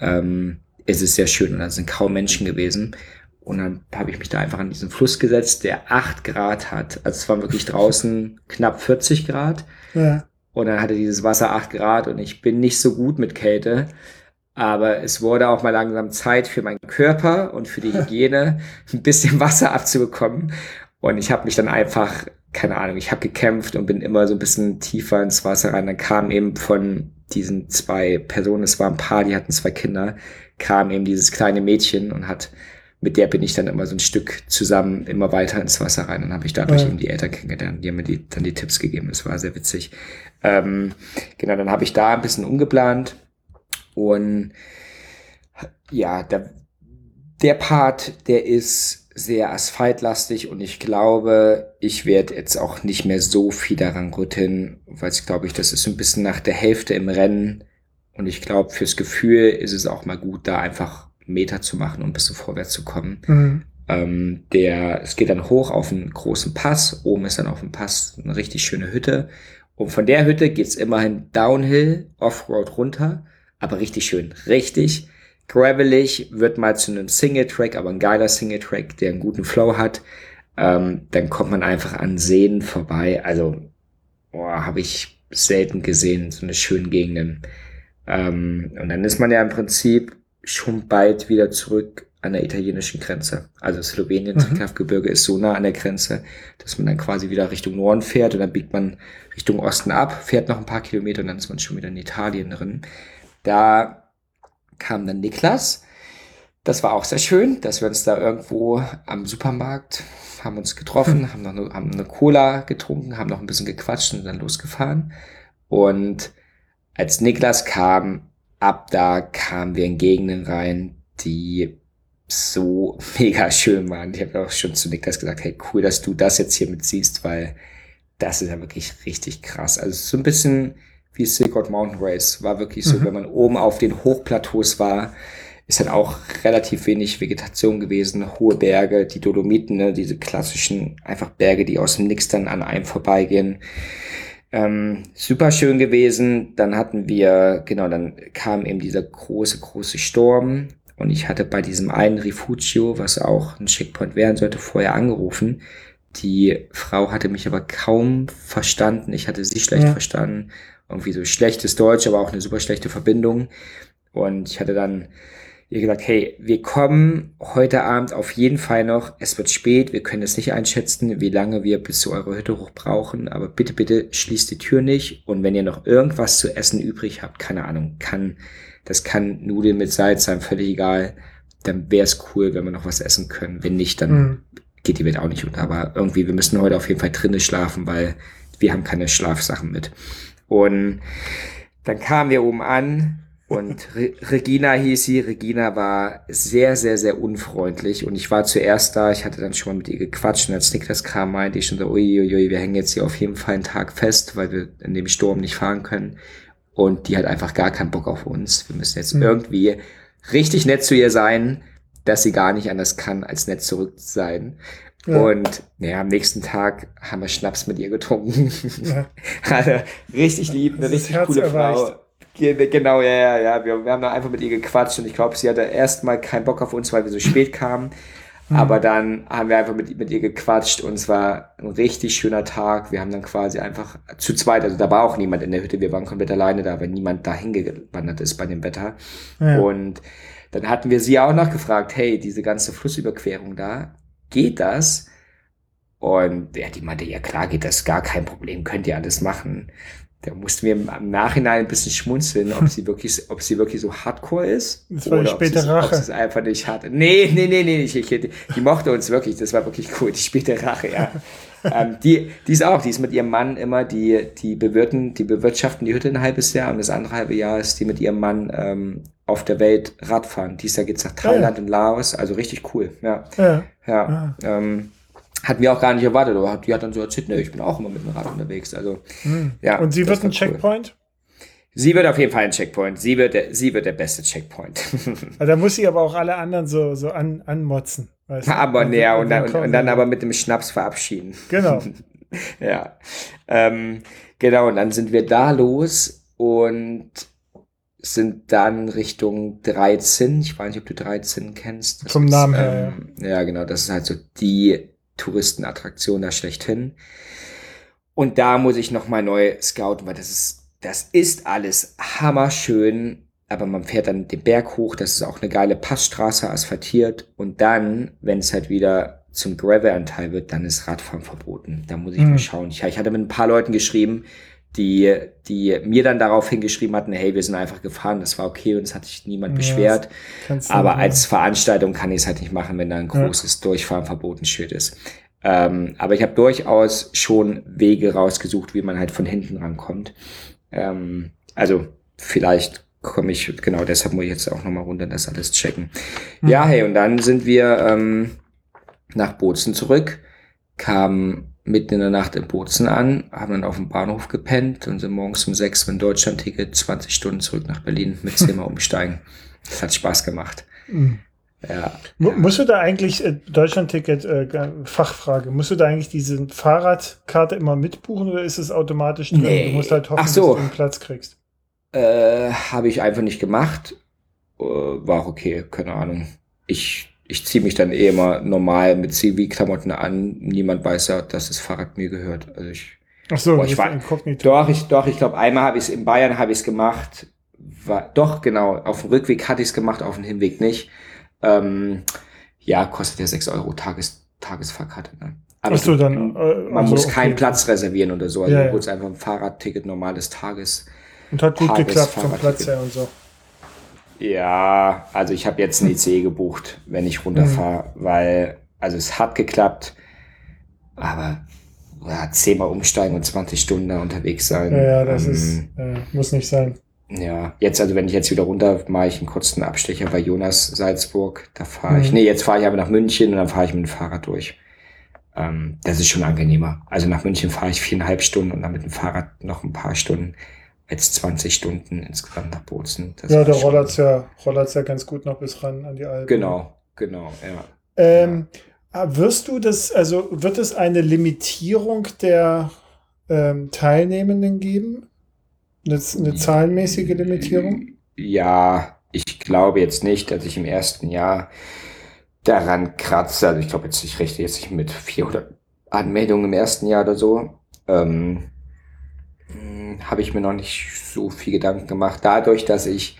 ähm, ist es sehr schön und da sind kaum Menschen gewesen. Und dann habe ich mich da einfach an diesen Fluss gesetzt, der acht Grad hat. Also es war wirklich draußen knapp 40 Grad. Ja. Und dann hatte dieses Wasser acht Grad und ich bin nicht so gut mit Kälte. Aber es wurde auch mal langsam Zeit für meinen Körper und für die Hygiene, ein bisschen Wasser abzubekommen. Und ich habe mich dann einfach, keine Ahnung, ich habe gekämpft und bin immer so ein bisschen tiefer ins Wasser rein. Dann kam eben von diesen zwei Personen, es war ein Paar, die hatten zwei Kinder, kam eben dieses kleine Mädchen und hat, mit der bin ich dann immer so ein Stück zusammen immer weiter ins Wasser rein. Dann habe ich dadurch ja. eben die Eltern kennengelernt, die haben mir die, dann die Tipps gegeben. Das war sehr witzig. Ähm, genau, dann habe ich da ein bisschen umgeplant und ja, da, der Part, der ist sehr asphaltlastig und ich glaube, ich werde jetzt auch nicht mehr so viel daran rütteln, weil ich glaube ich, das ist ein bisschen nach der Hälfte im Rennen und ich glaube, fürs Gefühl ist es auch mal gut, da einfach Meter zu machen und ein bisschen vorwärts zu kommen. Mhm. Ähm, der, es geht dann hoch auf einen großen Pass, oben ist dann auf dem Pass eine richtig schöne Hütte und von der Hütte geht's immerhin downhill, Offroad runter, aber richtig schön, richtig gravelig, wird mal zu einem Single-Track, aber ein geiler Single-Track, der einen guten Flow hat. Ähm, dann kommt man einfach an Seen vorbei. Also, boah, habe ich selten gesehen, so eine schöne Gegenden. Ähm, und dann ist man ja im Prinzip schon bald wieder zurück an der italienischen Grenze. Also Slowenien, mhm. Trikafgebirge ist so nah an der Grenze, dass man dann quasi wieder Richtung Norden fährt und dann biegt man Richtung Osten ab, fährt noch ein paar Kilometer und dann ist man schon wieder in Italien drin. Da kam dann Niklas. Das war auch sehr schön, dass wir uns da irgendwo am Supermarkt haben uns getroffen, hm. haben noch eine, haben eine Cola getrunken, haben noch ein bisschen gequatscht und dann losgefahren. Und als Niklas kam, ab da kamen wir in Gegenden rein, die so mega schön waren. Ich habe auch schon zu Niklas gesagt, hey, cool, dass du das jetzt hier mitsiehst, weil das ist ja wirklich richtig krass. Also so ein bisschen wie Silk Mountain Race. War wirklich so, mhm. wenn man oben auf den Hochplateaus war, ist dann auch relativ wenig Vegetation gewesen, hohe Berge, die Dolomiten, ne, diese klassischen einfach Berge, die aus dem Nix dann an einem vorbeigehen. Ähm, super schön gewesen. Dann hatten wir, genau, dann kam eben dieser große, große Sturm. Und ich hatte bei diesem einen Refugio, was auch ein Checkpoint werden sollte, vorher angerufen. Die Frau hatte mich aber kaum verstanden. Ich hatte sie schlecht ja. verstanden irgendwie so schlechtes Deutsch, aber auch eine super schlechte Verbindung. Und ich hatte dann ihr gesagt, hey, wir kommen heute Abend auf jeden Fall noch. Es wird spät, wir können es nicht einschätzen, wie lange wir bis zu eurer Hütte hoch brauchen. Aber bitte, bitte schließt die Tür nicht. Und wenn ihr noch irgendwas zu essen übrig habt, keine Ahnung, kann, das kann Nudeln mit Salz sein, völlig egal. Dann wäre es cool, wenn wir noch was essen können. Wenn nicht, dann mhm. geht die Welt auch nicht unter. Aber irgendwie, wir müssen heute auf jeden Fall drinnen schlafen, weil wir haben keine Schlafsachen mit. Und dann kamen wir oben an und Re Regina hieß sie. Regina war sehr, sehr, sehr unfreundlich. Und ich war zuerst da. Ich hatte dann schon mal mit ihr gequatscht. Und als Niklas kam, meinte ich schon so, uiuiui, wir hängen jetzt hier auf jeden Fall einen Tag fest, weil wir in dem Sturm nicht fahren können. Und die hat einfach gar keinen Bock auf uns. Wir müssen jetzt mhm. irgendwie richtig nett zu ihr sein, dass sie gar nicht anders kann, als nett zurück sein. Ja. Und ja, am nächsten Tag haben wir Schnaps mit ihr getrunken. Ja. also, richtig lieb, eine richtig coole Frau. Genau, ja, ja, ja. Wir, wir haben dann einfach mit ihr gequatscht und ich glaube, sie hatte erstmal keinen Bock auf uns, weil wir so spät kamen. Mhm. Aber dann haben wir einfach mit, mit ihr gequatscht und es war ein richtig schöner Tag. Wir haben dann quasi einfach zu zweit, also da war auch niemand in der Hütte, wir waren komplett alleine da, weil niemand dahin gewandert ist bei dem Wetter. Ja. Und dann hatten wir sie auch noch gefragt, hey, diese ganze Flussüberquerung da, geht das? Und ja, die meinte, ja klar geht das, gar kein Problem, könnt ihr alles machen. Da mussten wir im Nachhinein ein bisschen schmunzeln, ob sie wirklich, ob sie wirklich so hardcore ist.
Das war die späte Rache. Ob
sie es einfach nicht hatte. Nee, nee, nee, nee, ich, ich, die mochte uns wirklich, das war wirklich cool, die späte Rache, ja. ähm, die, die ist auch, die ist mit ihrem Mann immer, die, die bewirten, die bewirtschaften die Hütte ein halbes Jahr und das andere halbe Jahr ist die mit ihrem Mann ähm, auf der Welt Radfahren. Dies Jahr geht's nach Thailand ja, ja. und Laos, also richtig cool. Ja. Ja. ja. Ähm, hatten wir auch gar nicht erwartet, aber die hat dann so erzählt, ne, ich bin auch immer mit dem Rad unterwegs. Also,
hm. ja. Und sie wird ein Checkpoint? Cool.
Sie wird auf jeden Fall ein Checkpoint. Sie wird der, sie wird der beste Checkpoint.
da muss sie aber auch alle anderen so, so an, anmotzen.
Weißt du? Aber und, ja, und, dann, und, und, dann aber mit dem Schnaps verabschieden.
Genau.
ja. Ähm, genau, und dann sind wir da los und sind dann Richtung 13. Ich weiß nicht, ob du 13 kennst.
Das Vom ist, Namen her.
Ähm, ja. ja, genau. Das ist halt so die Touristenattraktion da schlechthin. Und da muss ich nochmal neu scouten, weil das ist das ist alles hammerschön, aber man fährt dann den Berg hoch, das ist auch eine geile Passstraße asphaltiert und dann, wenn es halt wieder zum Gravel-Anteil wird, dann ist Radfahren verboten. Da muss ich mhm. mal schauen. Ich, ich hatte mit ein paar Leuten geschrieben, die, die mir dann darauf hingeschrieben hatten, hey, wir sind einfach gefahren, das war okay und es hat sich niemand ja, beschwert. Aber als Veranstaltung kann ich es halt nicht machen, wenn da ein großes ja. Durchfahren verboten Schild ist. Ähm, aber ich habe durchaus schon Wege rausgesucht, wie man halt von hinten rankommt. Ähm, also vielleicht komme ich, genau deshalb muss ich jetzt auch nochmal runter das alles checken. Mhm. Ja, hey, und dann sind wir ähm, nach Bozen zurück, kamen mitten in der Nacht in Bozen an, haben dann auf dem Bahnhof gepennt und sind morgens um sechs mit Deutschland-Ticket 20 Stunden zurück nach Berlin mit zehnmal umsteigen. Das hat Spaß gemacht. Mhm. Ja.
Musst du da eigentlich, äh, Deutschland-Ticket, äh, Fachfrage, musst du da eigentlich diese Fahrradkarte immer mitbuchen oder ist es automatisch drin? Nee. Du musst halt hoffen, so. dass du einen Platz kriegst.
Äh, Habe ich einfach nicht gemacht. Äh, war okay, keine Ahnung. Ich, ich ziehe mich dann eh immer normal mit CV-Klamotten an. Niemand weiß ja, dass das Fahrrad mir gehört. Also ich.
Ach so,
boah, ich war, doch, ich, doch, ich glaube, einmal habe ich es in Bayern habe ich es gemacht. War, doch, genau. Auf dem Rückweg hatte ich es gemacht, auf dem Hinweg nicht. Ähm, ja, kostet ja 6 Euro Tages, Tagesfahrkarte. Ne?
Aber so, dann,
äh, man also, muss keinen okay. Platz reservieren oder so. Also ja, du holst ja. einfach ein Fahrradticket normales Tages.
Und hat gut geklappt vom Platz her und so.
Ja, also ich habe jetzt ein ICE gebucht, wenn ich runterfahre, mhm. weil, also es hat geklappt, aber ja, zehnmal umsteigen und 20 Stunden da unterwegs sein.
Ja, ja das ähm, ist, äh, muss nicht sein.
Ja, jetzt, also wenn ich jetzt wieder runter, mache ich einen kurzen Abstecher bei Jonas Salzburg. Da fahre ich, mhm. nee, jetzt fahre ich aber nach München und dann fahre ich mit dem Fahrrad durch. Ähm, das ist schon angenehmer. Also nach München fahre ich viereinhalb Stunden und dann mit dem Fahrrad noch ein paar Stunden. Jetzt 20 Stunden insgesamt nach Bozen.
Das ja, der rollert's ja, rollert's ja ganz gut noch bis ran an die Alpen.
Genau, genau, ja.
Ähm. Ah, wirst du das, also wird es eine Limitierung der ähm, Teilnehmenden geben? Eine, eine zahlenmäßige Limitierung?
Ja, ich glaube jetzt nicht, dass ich im ersten Jahr daran kratze. Also ich glaube jetzt, ich rechne jetzt nicht mit 400 Anmeldungen im ersten Jahr oder so. Ähm, hm, Habe ich mir noch nicht so viel Gedanken gemacht. Dadurch, dass ich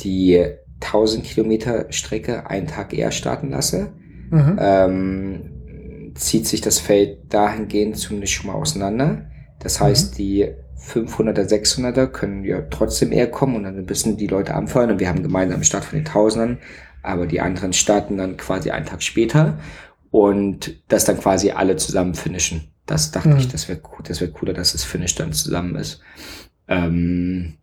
die 1000 Kilometer Strecke einen Tag eher starten lasse, mhm. ähm, zieht sich das Feld dahingehend zumindest schon mal auseinander. Das heißt, mhm. die 500er, 600er können ja trotzdem eher kommen und dann müssen die Leute anfeuern und wir haben gemeinsam Start von den Tausendern, aber die anderen starten dann quasi einen Tag später und das dann quasi alle zusammen finishen. Das dachte mhm. ich, das wäre das wäre cooler, dass das Finish dann zusammen ist. Ähm,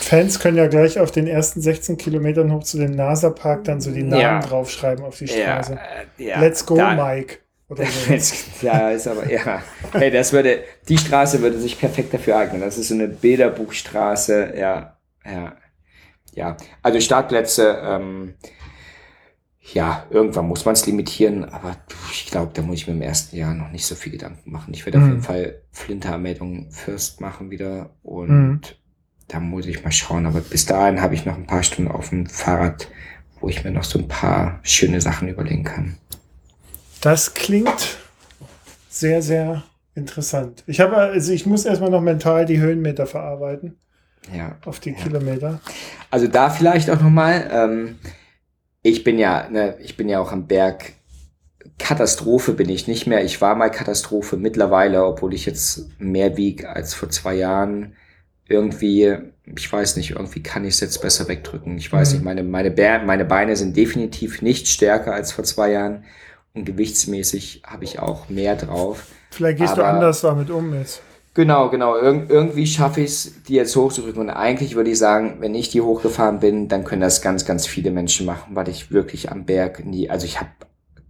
Fans können ja gleich auf den ersten 16 Kilometern hoch zu dem NASA-Park dann so die Namen ja, draufschreiben auf die Straße. Ja, äh, ja, Let's go, da, Mike. Oder
so. ja, ist aber, ja. Hey, das würde, die Straße würde sich perfekt dafür eignen. Das ist so eine Bilderbuchstraße, ja, ja. Ja, also Startplätze, ähm, ja, irgendwann muss man es limitieren, aber ich glaube, da muss ich mir im ersten Jahr noch nicht so viel Gedanken machen. Ich werde mhm. auf jeden Fall Flinteranmeldungen first machen wieder und mhm. da muss ich mal schauen. Aber bis dahin habe ich noch ein paar Stunden auf dem Fahrrad, wo ich mir noch so ein paar schöne Sachen überlegen kann.
Das klingt sehr, sehr interessant. Ich habe, also ich muss erstmal noch mental die Höhenmeter verarbeiten.
Ja.
Auf die
ja.
Kilometer.
Also da vielleicht auch nochmal, ähm, ich bin ja, ne, ich bin ja auch am Berg. Katastrophe bin ich nicht mehr. Ich war mal Katastrophe mittlerweile, obwohl ich jetzt mehr wiege als vor zwei Jahren. Irgendwie, ich weiß nicht, irgendwie kann ich es jetzt besser wegdrücken. Ich weiß mhm. nicht, meine, meine, Bär, meine Beine sind definitiv nicht stärker als vor zwei Jahren. und gewichtsmäßig habe ich auch mehr drauf.
Vielleicht gehst Aber, du anders damit um jetzt.
Genau, genau. Ir irgendwie schaffe ich es, die jetzt hochzudrücken. Und eigentlich würde ich sagen, wenn ich die hochgefahren bin, dann können das ganz, ganz viele Menschen machen, weil ich wirklich am Berg nie, also ich habe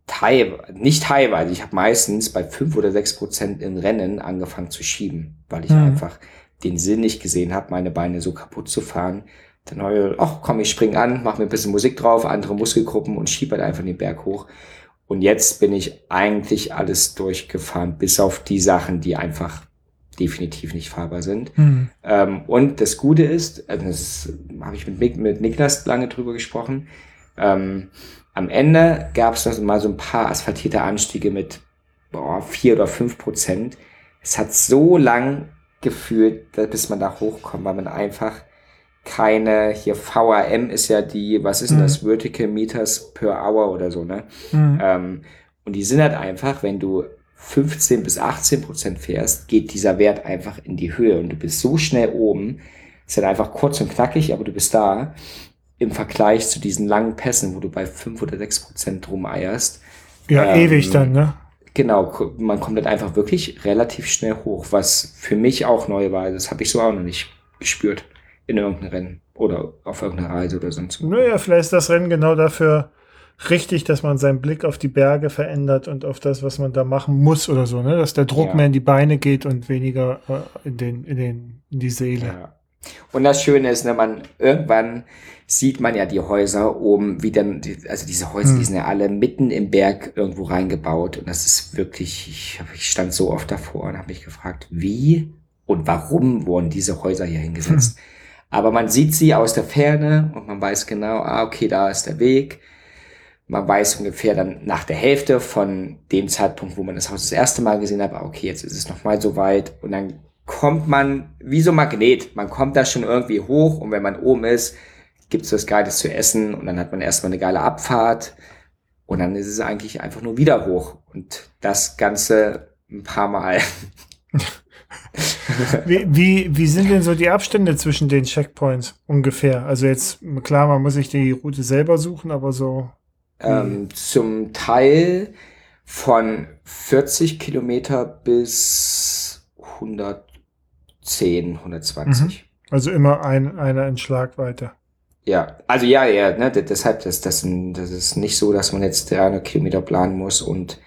teilweise, nicht teilweise, ich habe meistens bei fünf oder sechs Prozent in Rennen angefangen zu schieben, weil ich mhm. einfach den Sinn nicht gesehen habe, meine Beine so kaputt zu fahren. Dann habe ich, ach komm, ich spring an, mache mir ein bisschen Musik drauf, andere Muskelgruppen und schiebe halt einfach den Berg hoch. Und jetzt bin ich eigentlich alles durchgefahren, bis auf die Sachen, die einfach definitiv nicht fahrbar sind. Mhm. Ähm, und das Gute ist, also das habe ich mit, mit Niklas lange drüber gesprochen, ähm, am Ende gab es noch mal so ein paar asphaltierte Anstiege mit boah, vier oder fünf Prozent. Es hat so lang gefühlt, bis man da hochkommt, weil man einfach keine, hier VRM ist ja die, was ist denn das, mhm. Vertical Meters per Hour oder so, ne? Mhm. Ähm, und die sind halt einfach, wenn du 15 bis 18 Prozent fährst, geht dieser Wert einfach in die Höhe und du bist so schnell oben. Ist halt einfach kurz und knackig, aber du bist da im Vergleich zu diesen langen Pässen, wo du bei 5 oder 6 Prozent rumeierst.
Ja, ähm, ewig dann, ne?
Genau, man kommt dann einfach wirklich relativ schnell hoch, was für mich auch neu war. Das habe ich so auch noch nicht gespürt in irgendeinem Rennen oder auf irgendeiner Reise oder sonst.
Naja, vielleicht ist das Rennen genau dafür richtig, dass man seinen Blick auf die Berge verändert und auf das, was man da machen muss oder so, ne? Dass der Druck ja. mehr in die Beine geht und weniger äh, in, den, in, den, in die Seele. Ja.
Und das Schöne ist, ne, man irgendwann sieht man ja die Häuser oben, wie dann, also diese Häuser, hm. die sind ja alle mitten im Berg irgendwo reingebaut. Und das ist wirklich, ich, ich stand so oft davor und habe mich gefragt, wie und warum wurden diese Häuser hier hingesetzt? Hm. Aber man sieht sie aus der Ferne und man weiß genau, ah, okay, da ist der Weg. Man weiß ungefähr dann nach der Hälfte von dem Zeitpunkt, wo man das Haus das erste Mal gesehen hat, ah, okay, jetzt ist es nochmal so weit. Und dann kommt man wie so Magnet. Man kommt da schon irgendwie hoch und wenn man oben ist, gibt's was Geiles zu essen und dann hat man erstmal eine geile Abfahrt und dann ist es eigentlich einfach nur wieder hoch und das Ganze ein paar Mal.
wie, wie, wie sind denn so die Abstände zwischen den Checkpoints ungefähr? Also jetzt, klar, man muss sich die Route selber suchen, aber so.
Ähm, zum Teil von 40 Kilometer bis 110, 120. Mhm.
Also immer ein, einer in Schlagweite.
Ja, also ja, ja, ne, deshalb, das, das, das ist nicht so, dass man jetzt 300 Kilometer planen muss und,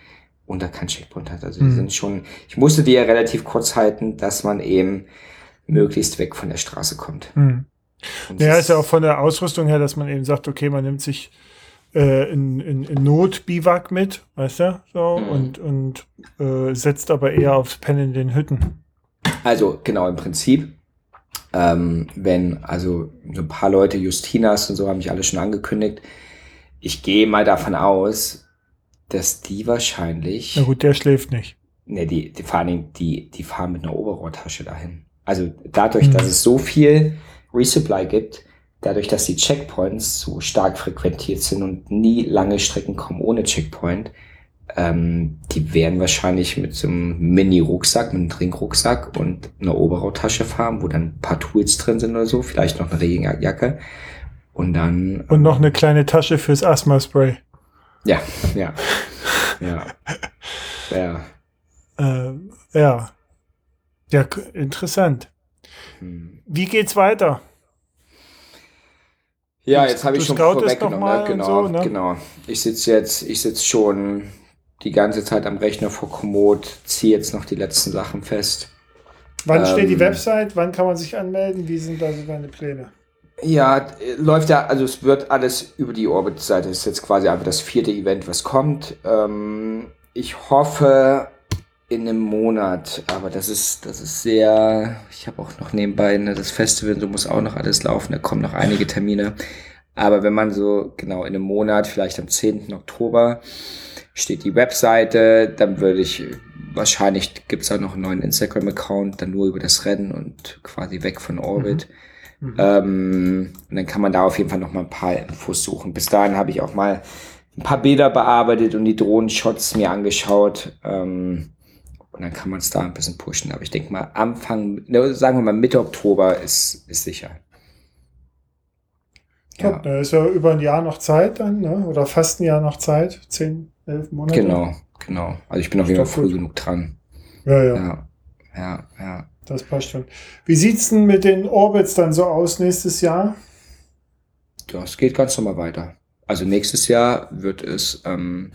und da kein Checkpoint hat. Also mhm. die sind schon, ich musste die ja relativ kurz halten, dass man eben möglichst weg von der Straße kommt.
Mhm. Ja, ist ja auch von der Ausrüstung her, dass man eben sagt, okay, man nimmt sich äh, in, in, in Not-Biwak mit, weißt du, so, mhm. und, und äh, setzt aber eher aufs Pennen in den Hütten.
Also, genau, im Prinzip ähm, wenn, also so ein paar Leute, Justinas und so, haben mich alle schon angekündigt. Ich gehe mal davon aus, dass die wahrscheinlich.
Na gut, der schläft nicht.
Ne, die, die, vor die, die fahren mit einer Oberrohrtasche dahin. Also dadurch, mhm. dass es so viel Resupply gibt, dadurch, dass die Checkpoints so stark frequentiert sind und nie lange Strecken kommen ohne Checkpoint, ähm, die werden wahrscheinlich mit so einem Mini-Rucksack, mit einem Trinkrucksack und einer Oberrohrtasche fahren, wo dann ein paar Tools drin sind oder so, vielleicht noch eine Regenjacke. Und dann.
Und noch eine kleine Tasche fürs Asthma-Spray.
Ja, ja. ja.
Ja. Äh, ja. Ja, interessant. Hm. Wie geht's weiter?
Ja, jetzt habe ich schon vorweggenommen. Ne? Genau, so, ne? genau. Ich sitze jetzt, ich sitze schon die ganze Zeit am Rechner vor Komoot, ziehe jetzt noch die letzten Sachen fest.
Wann ähm, steht die ähm, Website? Wann kann man sich anmelden? Wie sind da so deine Pläne?
Ja, läuft ja, also es wird alles über die Orbit-Seite. Das ist jetzt quasi einfach das vierte Event, was kommt. Ähm, ich hoffe in einem Monat, aber das ist, das ist sehr, ich habe auch noch nebenbei ne, das Festival, so muss auch noch alles laufen, da kommen noch einige Termine. Aber wenn man so genau in einem Monat, vielleicht am 10. Oktober, steht die Webseite, dann würde ich, wahrscheinlich gibt es auch noch einen neuen Instagram-Account, dann nur über das Rennen und quasi weg von Orbit. Mhm. Mhm. Ähm, und dann kann man da auf jeden Fall noch mal ein paar Infos suchen. Bis dahin habe ich auch mal ein paar Bilder bearbeitet und die Drohnenshots mir angeschaut. Ähm, und dann kann man es da ein bisschen pushen. Aber ich denke mal, Anfang, sagen wir mal Mitte Oktober ist, ist sicher.
Ja. Top, ne? Ist ja über ein Jahr noch Zeit dann, ne? oder fast ein Jahr noch Zeit, zehn, elf Monate.
Genau, genau. Also ich bin auf jeden Fall früh genug dran.
Ja, ja.
Ja, ja. ja.
Das passt schon. Wie sieht's denn mit den Orbits dann so aus nächstes Jahr?
Ja, es geht ganz normal weiter. Also nächstes Jahr wird es, ähm,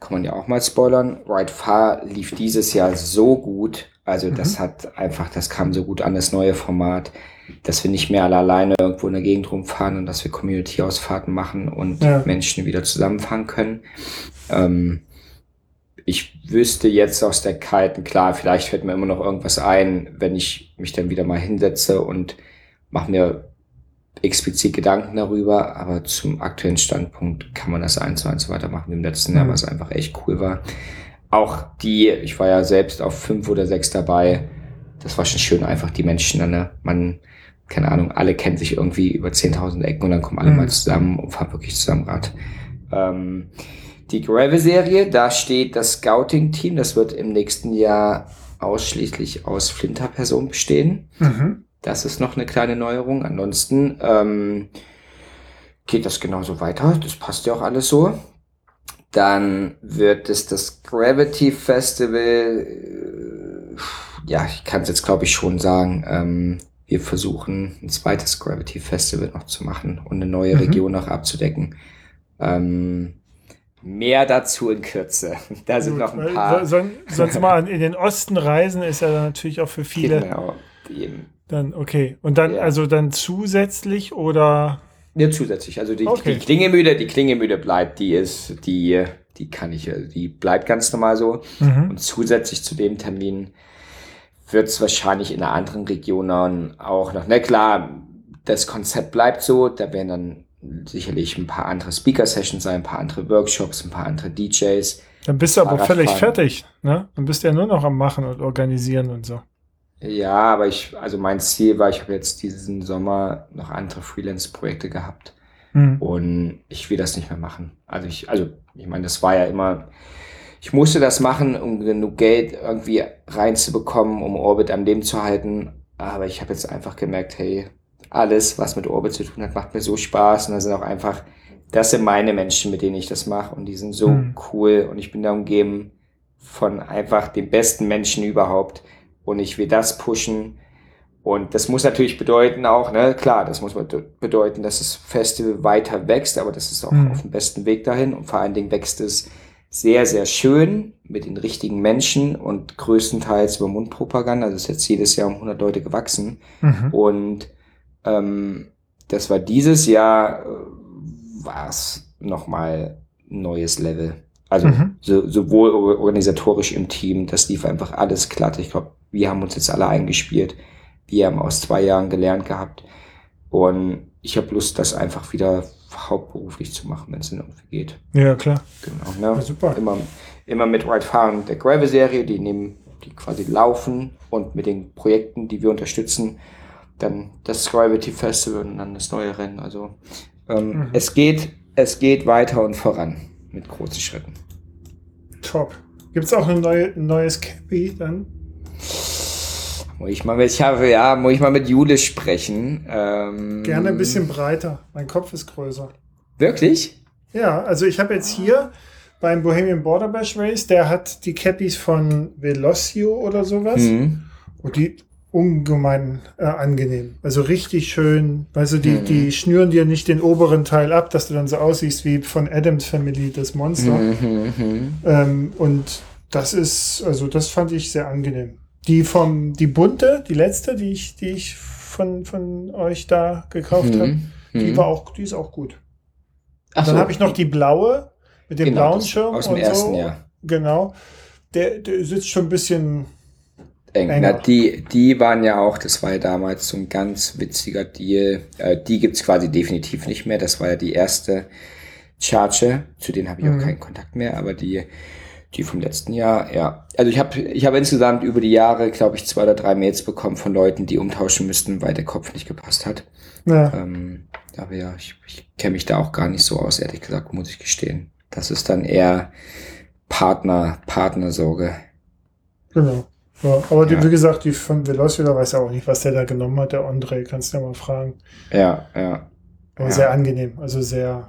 kann man ja auch mal spoilern, Ride Far lief dieses Jahr so gut. Also mhm. das hat einfach, das kam so gut an, das neue Format, dass wir nicht mehr alle alleine irgendwo in der Gegend rumfahren und dass wir Community-Ausfahrten machen und ja. Menschen wieder zusammenfahren können. Ähm, ich wüsste jetzt aus der kalten, klar, vielleicht fällt mir immer noch irgendwas ein, wenn ich mich dann wieder mal hinsetze und mache mir explizit Gedanken darüber, aber zum aktuellen Standpunkt kann man das eins zu eins weitermachen wie im letzten mhm. Jahr, was einfach echt cool war. Auch die, ich war ja selbst auf fünf oder sechs dabei, das war schon schön, einfach die Menschen, ne? man, keine Ahnung, alle kennen sich irgendwie über 10.000 Ecken und dann kommen alle mhm. mal zusammen und fahren wirklich zusammen Rad. Ähm, die Gravel-Serie, da steht das Scouting-Team, das wird im nächsten Jahr ausschließlich aus Flinter-Personen bestehen. Mhm. Das ist noch eine kleine Neuerung. Ansonsten ähm, geht das genauso weiter. Das passt ja auch alles so. Dann wird es das Gravity Festival. Äh, ja, ich kann es jetzt glaube ich schon sagen. Ähm, wir versuchen ein zweites Gravity Festival noch zu machen und eine neue mhm. Region noch abzudecken. Ähm, Mehr dazu in Kürze. Da sind noch ein paar.
sonst mal in den Osten reisen ist ja natürlich auch für viele. Genau. Eben. Dann, okay. Und dann, ja. also dann zusätzlich oder?
Ja, zusätzlich. Also die, okay. die Klingemüde, die Klingemüde bleibt, die ist, die, die kann ich, die bleibt ganz normal so. Mhm. Und zusätzlich zu dem Termin wird es wahrscheinlich in einer anderen Region auch noch, na klar, das Konzept bleibt so, da werden dann sicherlich ein paar andere Speaker-Sessions sein, ein paar andere Workshops, ein paar andere DJs.
Dann bist du aber völlig fertig, ne? Dann bist du ja nur noch am Machen und Organisieren und so.
Ja, aber ich, also mein Ziel war, ich habe jetzt diesen Sommer noch andere Freelance-Projekte gehabt. Mhm. Und ich will das nicht mehr machen. Also ich, also, ich meine, das war ja immer, ich musste das machen, um genug Geld irgendwie reinzubekommen, um Orbit am Leben zu halten. Aber ich habe jetzt einfach gemerkt, hey, alles, was mit Orbit zu tun hat, macht mir so Spaß. Und da sind auch einfach, das sind meine Menschen, mit denen ich das mache. Und die sind so mhm. cool. Und ich bin da umgeben von einfach den besten Menschen überhaupt. Und ich will das pushen. Und das muss natürlich bedeuten auch, ne, klar, das muss bedeuten, dass das Festival weiter wächst, aber das ist auch mhm. auf dem besten Weg dahin. Und vor allen Dingen wächst es sehr, sehr schön mit den richtigen Menschen und größtenteils über Mundpropaganda. Das ist jetzt jedes Jahr um 100 Leute gewachsen. Mhm. Und ähm, das war dieses Jahr, äh, war es nochmal ein neues Level. Also mhm. so, sowohl organisatorisch im Team, das lief einfach alles glatt. Ich glaube, wir haben uns jetzt alle eingespielt. Wir haben aus zwei Jahren gelernt gehabt. Und ich habe Lust, das einfach wieder hauptberuflich zu machen, wenn es denn irgendwie geht.
Ja, klar.
Genau. Ne? Ja, super. Immer, immer mit Ride Fahren der Gravel-Serie, die nehmen, die quasi laufen und mit den Projekten, die wir unterstützen, dann das Gravity Festival und dann das neue Rennen. Also ähm, mhm. es geht, es geht weiter und voran mit großen Schritten.
Top. Gibt es auch ein, neue, ein neues Cappy dann?
Muss ich mal mit, ich habe, ja, muss ich mal mit Jule sprechen. Ähm,
Gerne ein bisschen breiter. Mein Kopf ist größer.
Wirklich?
Ja, also ich habe jetzt hier beim Bohemian Border Bash Race, der hat die Cappies von Velocio oder sowas. Mhm. Und die ungemein äh, angenehm. Also richtig schön. Weißt du, die, mhm. die schnüren dir nicht den oberen Teil ab, dass du dann so aussiehst wie von Adams Family, das Monster. Mhm, mhm. Ähm, und das ist, also das fand ich sehr angenehm. Die vom, die bunte, die letzte, die ich, die ich von, von euch da gekauft mhm. habe, die mhm. war auch, die ist auch gut. Ach dann so. habe ich noch die blaue mit dem genau, blauen Schirm
aus dem und ersten, so. Ja.
Genau. Der, der sitzt schon ein bisschen
eng. Na, die, die waren ja auch, das war ja damals so ein ganz witziger Deal. Äh, die gibt's quasi definitiv nicht mehr. Das war ja die erste Charge. Zu denen habe ich mhm. auch keinen Kontakt mehr, aber die, die vom letzten Jahr, ja. Also ich habe ich hab insgesamt über die Jahre, glaube ich, zwei oder drei Mails bekommen von Leuten, die umtauschen müssten, weil der Kopf nicht gepasst hat. Ja. Ähm, aber ja, ich, ich kenne mich da auch gar nicht so aus, ehrlich gesagt, muss ich gestehen. Das ist dann eher Partner, Partnersorge.
Genau. Ja, aber die, wie gesagt, die von Velocio, da weiß ja auch nicht, was der da genommen hat, der André, kannst du ja mal fragen.
Ja, ja.
Aber ja. sehr angenehm. Also sehr,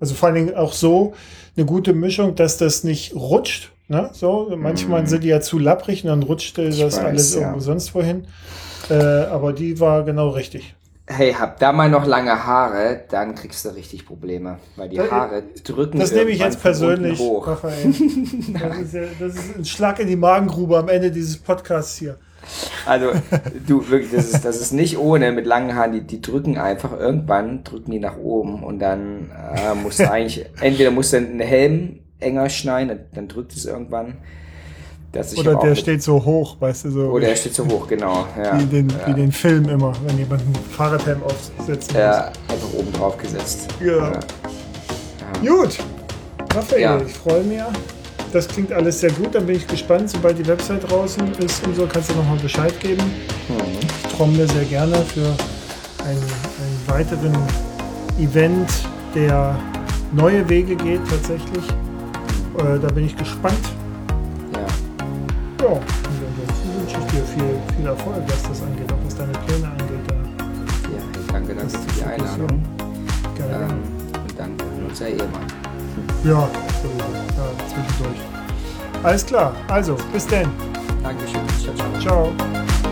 also vor allen Dingen auch so eine gute Mischung, dass das nicht rutscht. Ne? So, manchmal mm. sind die ja zu lapprig und dann rutscht das weiß, alles ja. irgendwo sonst wohin. Äh, aber die war genau richtig.
Hey, hab da mal noch lange Haare, dann kriegst du richtig Probleme, weil die Haare drücken
Das nehme ich jetzt persönlich, hoch. Raphael. Das ist, ja, das ist ein Schlag in die Magengrube am Ende dieses Podcasts hier.
Also, du, wirklich, das ist, das ist nicht ohne mit langen Haaren, die, die drücken einfach, irgendwann drücken die nach oben und dann äh, musst du eigentlich, entweder musst du einen Helm enger schneiden, dann, dann drückt es irgendwann.
Oder der steht so hoch, weißt du so.
Oder er steht so hoch, genau.
Ja, wie, den, ja. wie den Film immer, wenn jemand ein Fahrradhelm aufsetzt.
Ja, einfach oben drauf gesetzt.
Ja. ja. Gut. Raphael, ich freue mich. Das klingt alles sehr gut. Dann bin ich gespannt. Sobald die Website draußen ist und so, kannst du nochmal Bescheid geben. Mhm. Ich trommle sehr gerne für einen, einen weiteren Event, der neue Wege geht tatsächlich. Äh, da bin ich gespannt. Ja, und ansonsten wünsche ich dir viel, viel Erfolg, was das angeht, auch was deine Pläne angeht.
Ja, danke, danke für die Einladung. Gerne. Ähm, und dann hören wir uns ja eh mal.
Ja, sowieso. Ja, zwischendurch. Alles klar, also bis denn.
Dankeschön. Ciao, ciao. Ciao.